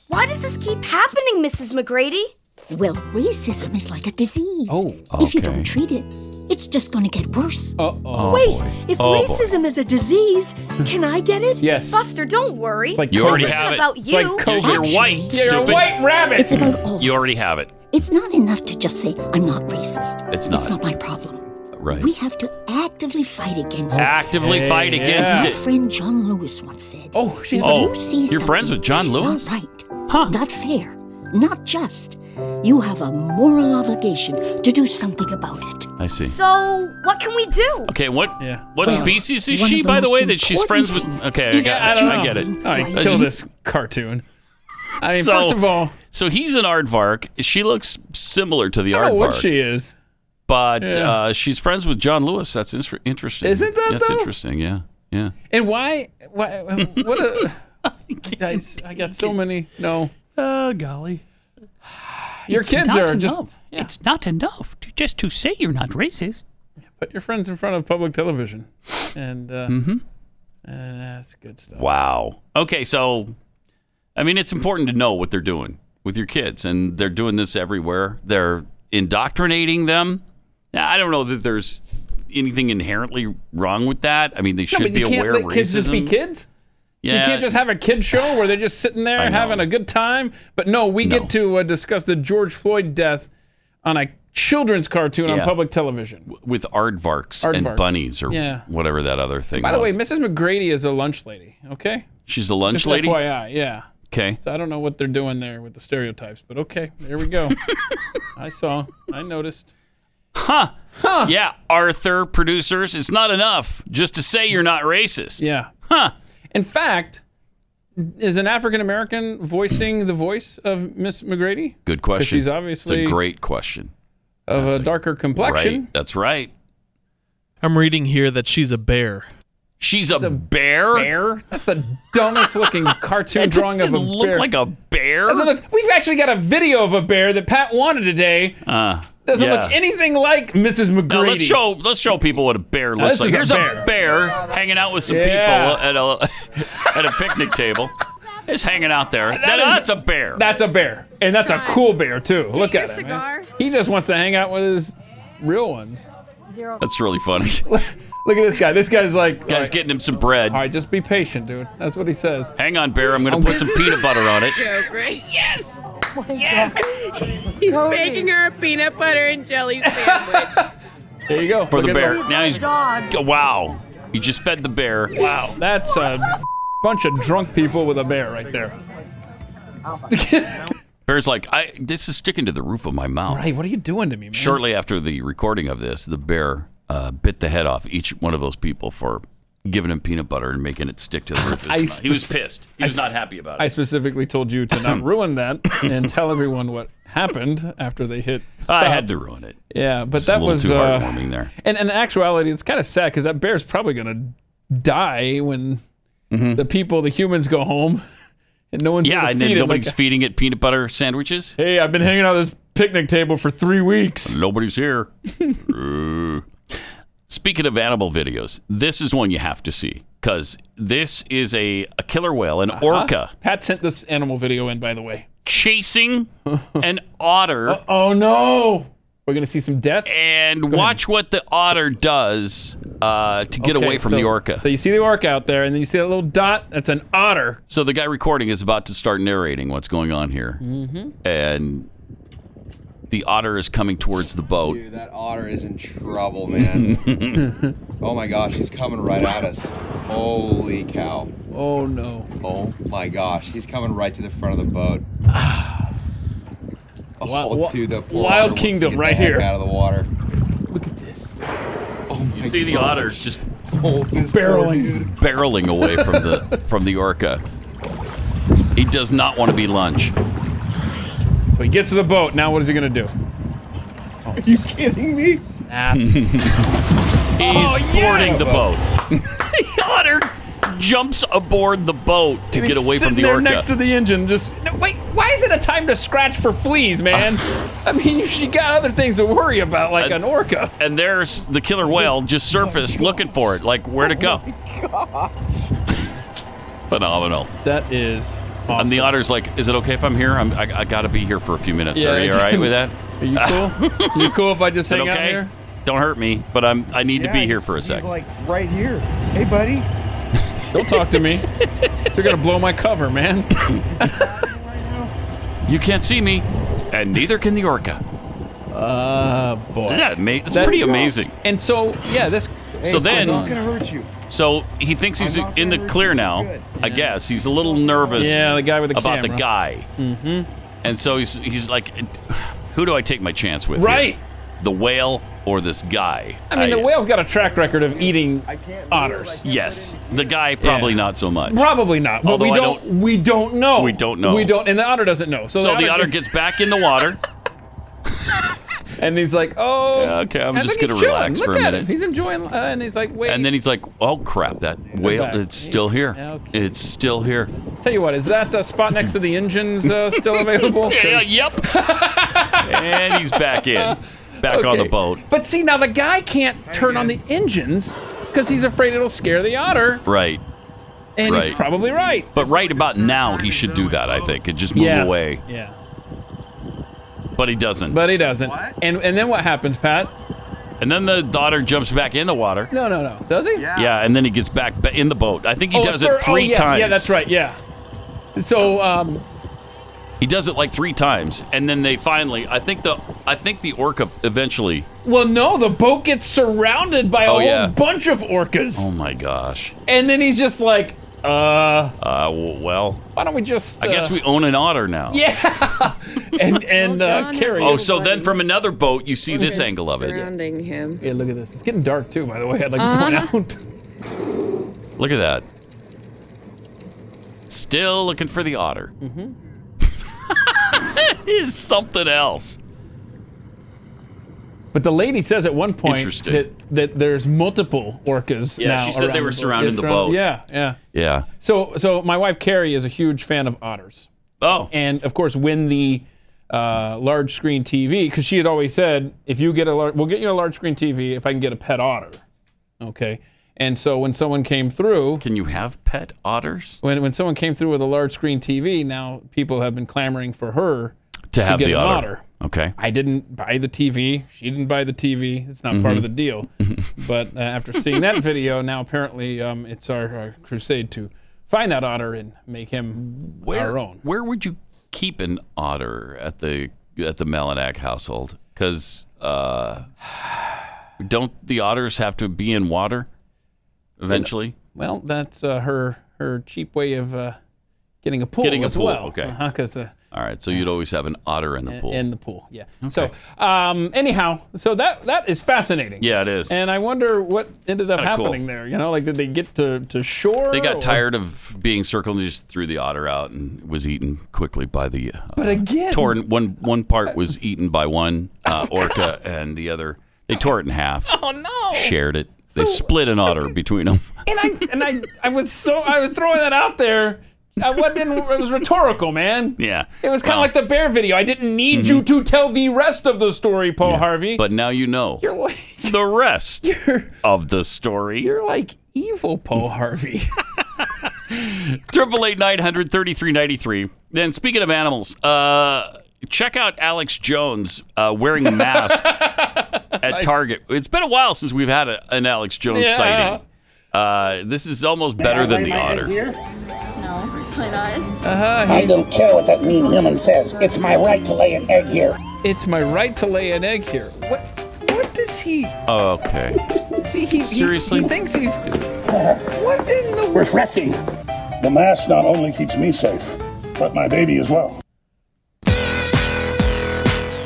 Why does this keep happening, Mrs. MacGrady? Well, racism is like a disease. Oh, okay. If you don't treat it, it's just going to get worse. Uh oh. Wait, boy. if Oh, boy. racism is a disease, can I get it? Yes. Buster, don't worry. It's like You COVID. already This have isn't it. about It's you. like You're, COVID. you're white. Actually, You're a white rabbit. It's about all You already have it. It's not enough to just say, I'm not racist. It's not. It's not. not my problem. Right. We have to actively fight against it. Actively Hey, fight yeah. against My it. My friend John Lewis once said, Oh, she's Oh, you see you're friends with John Lewis? Not right, Huh. not fair, not just. You have a moral obligation to do something about it. I see. So, what can we do? Okay, what Yeah. what Well, species is she, the by the way, that she's friends with? Okay, I got I don't I get it. All right, I kill just- this cartoon. I mean, So- first of all, So he's an aardvark. She looks similar to the I don't know what she is. but Yeah. uh, she's friends with John Lewis. That's inter- interesting. Isn't that, That's though? interesting. Yeah, yeah. And why? why what a. I got so many. No. Oh golly. Your kids are just. It's not enough to just to say you're not racist. Put your friends in front of public television. And uh, Mm-hmm. uh, that's good stuff. Wow. Okay, so I mean, it's important to know what they're doing with your kids, and they're doing this everywhere. They're indoctrinating them. Now, I don't know that there's anything inherently wrong with that. I mean, they No, should but be you can't aware let of racism. kids just be kids. Yeah, You can't just have a kid show where they're just sitting there having a good time. But no, we No. get to uh, discuss the George Floyd death on a children's cartoon on public television. with aardvarks, and bunnies or Yeah. whatever that other thing. By the way. Mrs. MacGrady is a lunch lady. Okay, she's a lunch just lady. FYI, yeah. Okay. So I don't know what they're doing there with the stereotypes, but okay, there we go. I saw, I noticed. Huh. Huh. Yeah, Arthur, producers, it's not enough just to say you're not racist. Yeah. Huh. In fact, is an African American voicing the voice of Miss MacGrady? Good question. She's obviously it's a great question. of a darker complexion. Right. That's right. I'm reading here that she's a bear. She's a, bear. Bear? That's the dumbest looking cartoon That drawing of a doesn't look bear. like a bear. Doesn't look. We've actually got a video of a bear that Pat wanted today. Uh, Doesn't yeah. look anything like Mrs. MacGrady. Now let's show let's show people what a bear looks like. is a Here's bear. a bear hanging out with some Yeah. people at a at a picnic table. Just hanging out there. That- is- that's a bear. That's a bear, and that's a cool bear too. Look at him. man. He just wants to hang out with his real ones. Zero. That's really funny. Look at this guy. This guy's like, Guy's getting him some bread. all right, just be patient, dude. That's what he says. Hang on, Bear. I'm going to put some peanut butter on it. joke, right? Yes! yes! He's making her a peanut butter and jelly sandwich. There you go. For Look the at bear. that. Now he's. Oh, wow. He just fed the bear. Wow, that's a bunch of drunk people with a bear right there. Bear's like, I. This is sticking to the roof of my mouth. Right, what are you doing to me, man? Shortly after the recording of this, the bear uh, bit the head off each one of those people for giving him peanut butter and making it stick to the roof I. He was pissed. He was not happy about it. I specifically told you to not ruin that and tell everyone what happened after they hit. I had to ruin it. Yeah, but that a little was too uh, heartwarming there. And in actuality, it's kind of sad because that bear's probably gonna die when the people, the humans, go home, and no one's Mm-hmm. Yeah, and feed then nobody's Like, feeding it peanut butter sandwiches. hey, I've been hanging out this picnic table for three weeks. Nobody's here. Uh, Speaking of animal videos, this is one you have to see because this is a, a killer whale, an orca, Huh? Pat sent this animal video in, by the way. chasing an otter. Oh no, we're gonna see some death. And watch what the otter does uh, to get Okay, away from so- the orca. So you see the orca out there, and then you see that little dot. That's an otter. So the guy recording is about to start narrating what's going on here, Mm-hmm. and the otter is coming towards the boat. Dude, that otter is in trouble, man. oh my gosh, he's coming right at us. Holy cow. Oh no. Oh my gosh, he's coming right to the front of the boat. Oh, Wi- dude, the Wild otter wants to Kingdom get the right heck here. Out of the water. Look at this. Oh You see the otter just oh, barreling. barreling away from the from the orca. He does not want to be lunch. So he gets to the boat. Now what is he gonna do? Are you kidding me? Snap. He's Oh, boarding yes! the boat. the otter jumps aboard the boat to And get away from sitting the there orca. next to the engine. Just no, wait. Why is it a time to scratch for fleas, man? I mean, she got other things to worry about, like an orca. and there's the killer whale just surfaced oh looking for it. Like, where to it oh go? Phenomenal. That is. Awesome. And the otter's like, is it okay if I'm here? I'm, I, I got to be here for a few minutes. Yeah, Are you all right with that? Are you cool? you cool if I just Is it hang out here? Don't hurt me, but I'm. I need to be here for a He's sec. like right here. Hey, buddy. Don't talk to me. You're gonna blow my cover, man. Right now. You can't see me, and neither can the orca. Uh, boy. So yeah, ama- it's That- pretty amazing. And so, yeah, this. So then- not gonna hurt you. So he thinks he's in the clear now. Good. I guess he's a little nervous. Yeah, the guy with the about the guy, Mm-hmm. and so he's he's like, who do I take my chance with? here? Right. The whale or this guy? I mean, the whale's got a track record of eating otters. Yes, the guy probably Yeah. not so much. Probably not. But Although we I don't, We don't know. We don't know. We don't. And the otter doesn't know. So, So, the otter gets back in the water. and he's like, "Oh, Yeah, okay, I'm just gonna chilling. relax Look for a minute. him. He's enjoying. Uh, and he's like, "Wait." And then he's like, "Oh crap! That whale, back. it's still here. It's still here." Tell you what, is that uh, spot next to the engines uh, still available? Yeah, yep. and he's back in, back on the boat. But see, now the guy can't turn on the engines because he's afraid it'll scare the otter, Right. and Right. he's probably right. But right about now, he should do that. I think and just move Yeah. away. Yeah. But he doesn't. But he doesn't. What? And and then what happens, Pat? and then the daughter jumps back in the water. No, no, no. Does he? Yeah, Yeah, and then he gets back ba- in the boat. I think he Oh, does third- it three oh, yeah, times. Yeah, that's right. Yeah. So, um, He does it like three times, and then they finally. I think the. I think the orca eventually. well, no, the boat gets surrounded by a Oh, whole yeah. bunch of orcas, Oh my gosh. and then he's just like, uh, Uh. Well, why don't we just? I guess uh, we own an otter now. Yeah. and and uh, carry. Oh, so then from another boat, you see this angle of it. Surrounding him. Yeah, look at this. It's getting dark too, by the way. I'd like Uh-huh. to point out. Look at that. Still looking for the otter. Mm-hmm. it is something else. But the lady says at one point Interesting. that, that there's multiple orcas Yeah, now. she said they around were the boat. surrounding the boat. Yeah, yeah. Yeah. So so my wife Carrie is a huge fan of otters. Oh. And of course, when the uh, large screen TV, because she had always said, if you get a large, we'll get you a large screen TV if I can get a pet otter. Okay. And so when someone came through, Can you have pet otters? when when someone came through with a large screen TV, now people have been clamoring for her To have get the an otter. Okay. I didn't buy the TV. She didn't buy the TV. It's not part Mhm. of the deal. but uh, after seeing that video, now apparently um, it's our, our crusade to find that otter and make him Where, our own. Where would you keep an otter at the at the Melinak household? Because uh, don't the otters have to be in water eventually? Well, that's uh, her her cheap way of uh, getting a pool Getting a as pool, well. okay. Uh-huh, 'cause, uh, All right, so you'd always have an otter in the pool. in the pool, yeah. So, um, anyhow, so that that is fascinating. yeah, it is. And I wonder what ended up Kinda cool. happening there. You know, like did they get to, to shore? They got or- tired of being circled and just threw the otter out and was eaten quickly by the. Uh, But again- torn one one part was eaten by one uh, orca and the other they tore it in half, Oh no! shared it. They split an otter between them. And I and I I was so I was throwing that out there. I wasn't. It was rhetorical, man. Yeah, It was kind of Well, like the bear video. I didn't need you to tell the rest of the story, Paul Harvey. But now you know You're like the rest of the story. you're like evil, Paul Harvey. Triple eight nine hundred thirty three ninety three. Then speaking of animals, uh, check out Alex Jones uh, wearing a mask at Target. It's been a while since we've had a, an Alex Jones Yeah. sighting. Uh, this is almost better than the otter. No, probably not. Uh-huh, I don't care what that mean human says. It's my right to lay an egg here. it's my right to lay an egg here. What? What does he? Oh, Okay. See, he, he- Seriously? he, thinks he's. What in the? World? Refreshing. The mask not only keeps me safe, but my baby as well.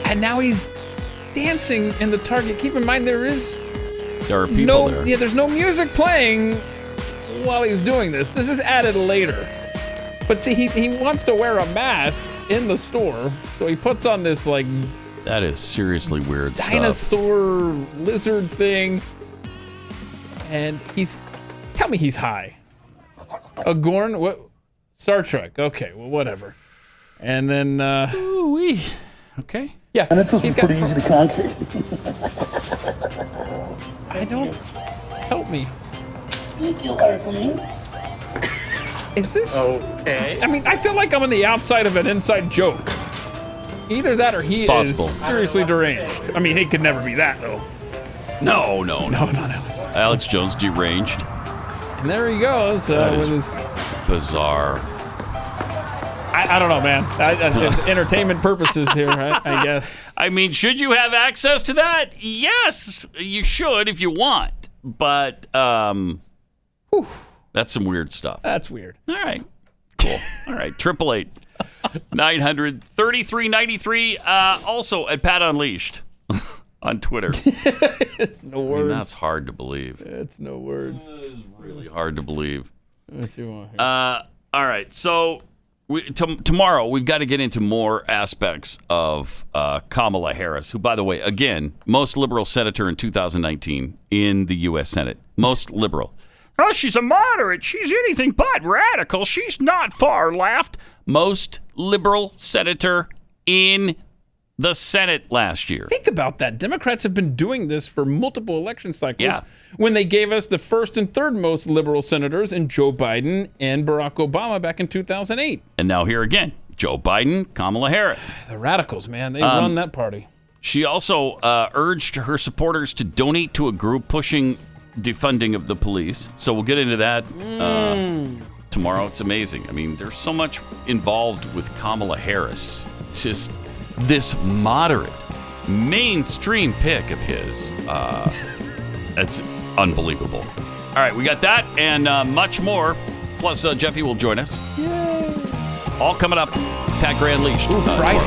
And now he's dancing in the Target. Keep in mind there is There are people no. there. Yeah, there's no music playing while he's doing this. This is added later. But see, he, he wants to wear a mask in the store, so he puts on this like That is seriously weird stuff. dinosaur lizard thing, and he's tell me he's high. A Gorn, what? Star Trek. Okay, well, whatever. And then, uh, Ooh-wee. Okay. yeah, And it's supposed he's to be got. pretty easy to conquer. I don't. Help me. Thank you, Earthling. Is this? Okay. I mean, I feel like I'm on the outside of an inside joke. Either that or he It's possible. is seriously deranged. I mean, he could never be that though. No, no, No, no, no. Alex Jones deranged. And there he goes uh, That with his. Bizarre. I, I don't know, man. I, I, it's entertainment purposes here, I, I guess. I mean, should you have access to that? Yes, you should if you want. But um, that's some weird stuff. That's weird. All right. Cool. All right. Triple eight nine hundred thirty three ninety three. Uh, also at Pat Unleashed on Twitter. It's no I mean, words. that's hard to believe. It's no words. Really hard to believe. What you want here? Uh, all right. So we, t- tomorrow we've got to get into more aspects of uh, Kamala Harris, who, by the way, again, most liberal senator in 2019 in the U.S. Senate. Most liberal. Oh, she's a moderate. She's anything but radical. She's not far left. Most liberal senator in the Senate last year. Think about that. Democrats have been doing this for multiple election cycles. Yeah. When they gave us the first and third most liberal senators in Joe Biden and Barack Obama back in 2008. And now here again, Joe Biden, Kamala Harris. The radicals, man, they Um, run that party. She also uh, urged her supporters to donate to a group pushing defunding of the police. So we'll get into that uh, tomorrow. It's amazing. I mean, there's so much involved with Kamala Harris. It's just this moderate, mainstream pick of his. Uh, it's unbelievable. All right, we got that and uh, much more. Plus, uh, Jeffy will join us. All coming up. Pat Gray Unleashed. Ooh, Friday.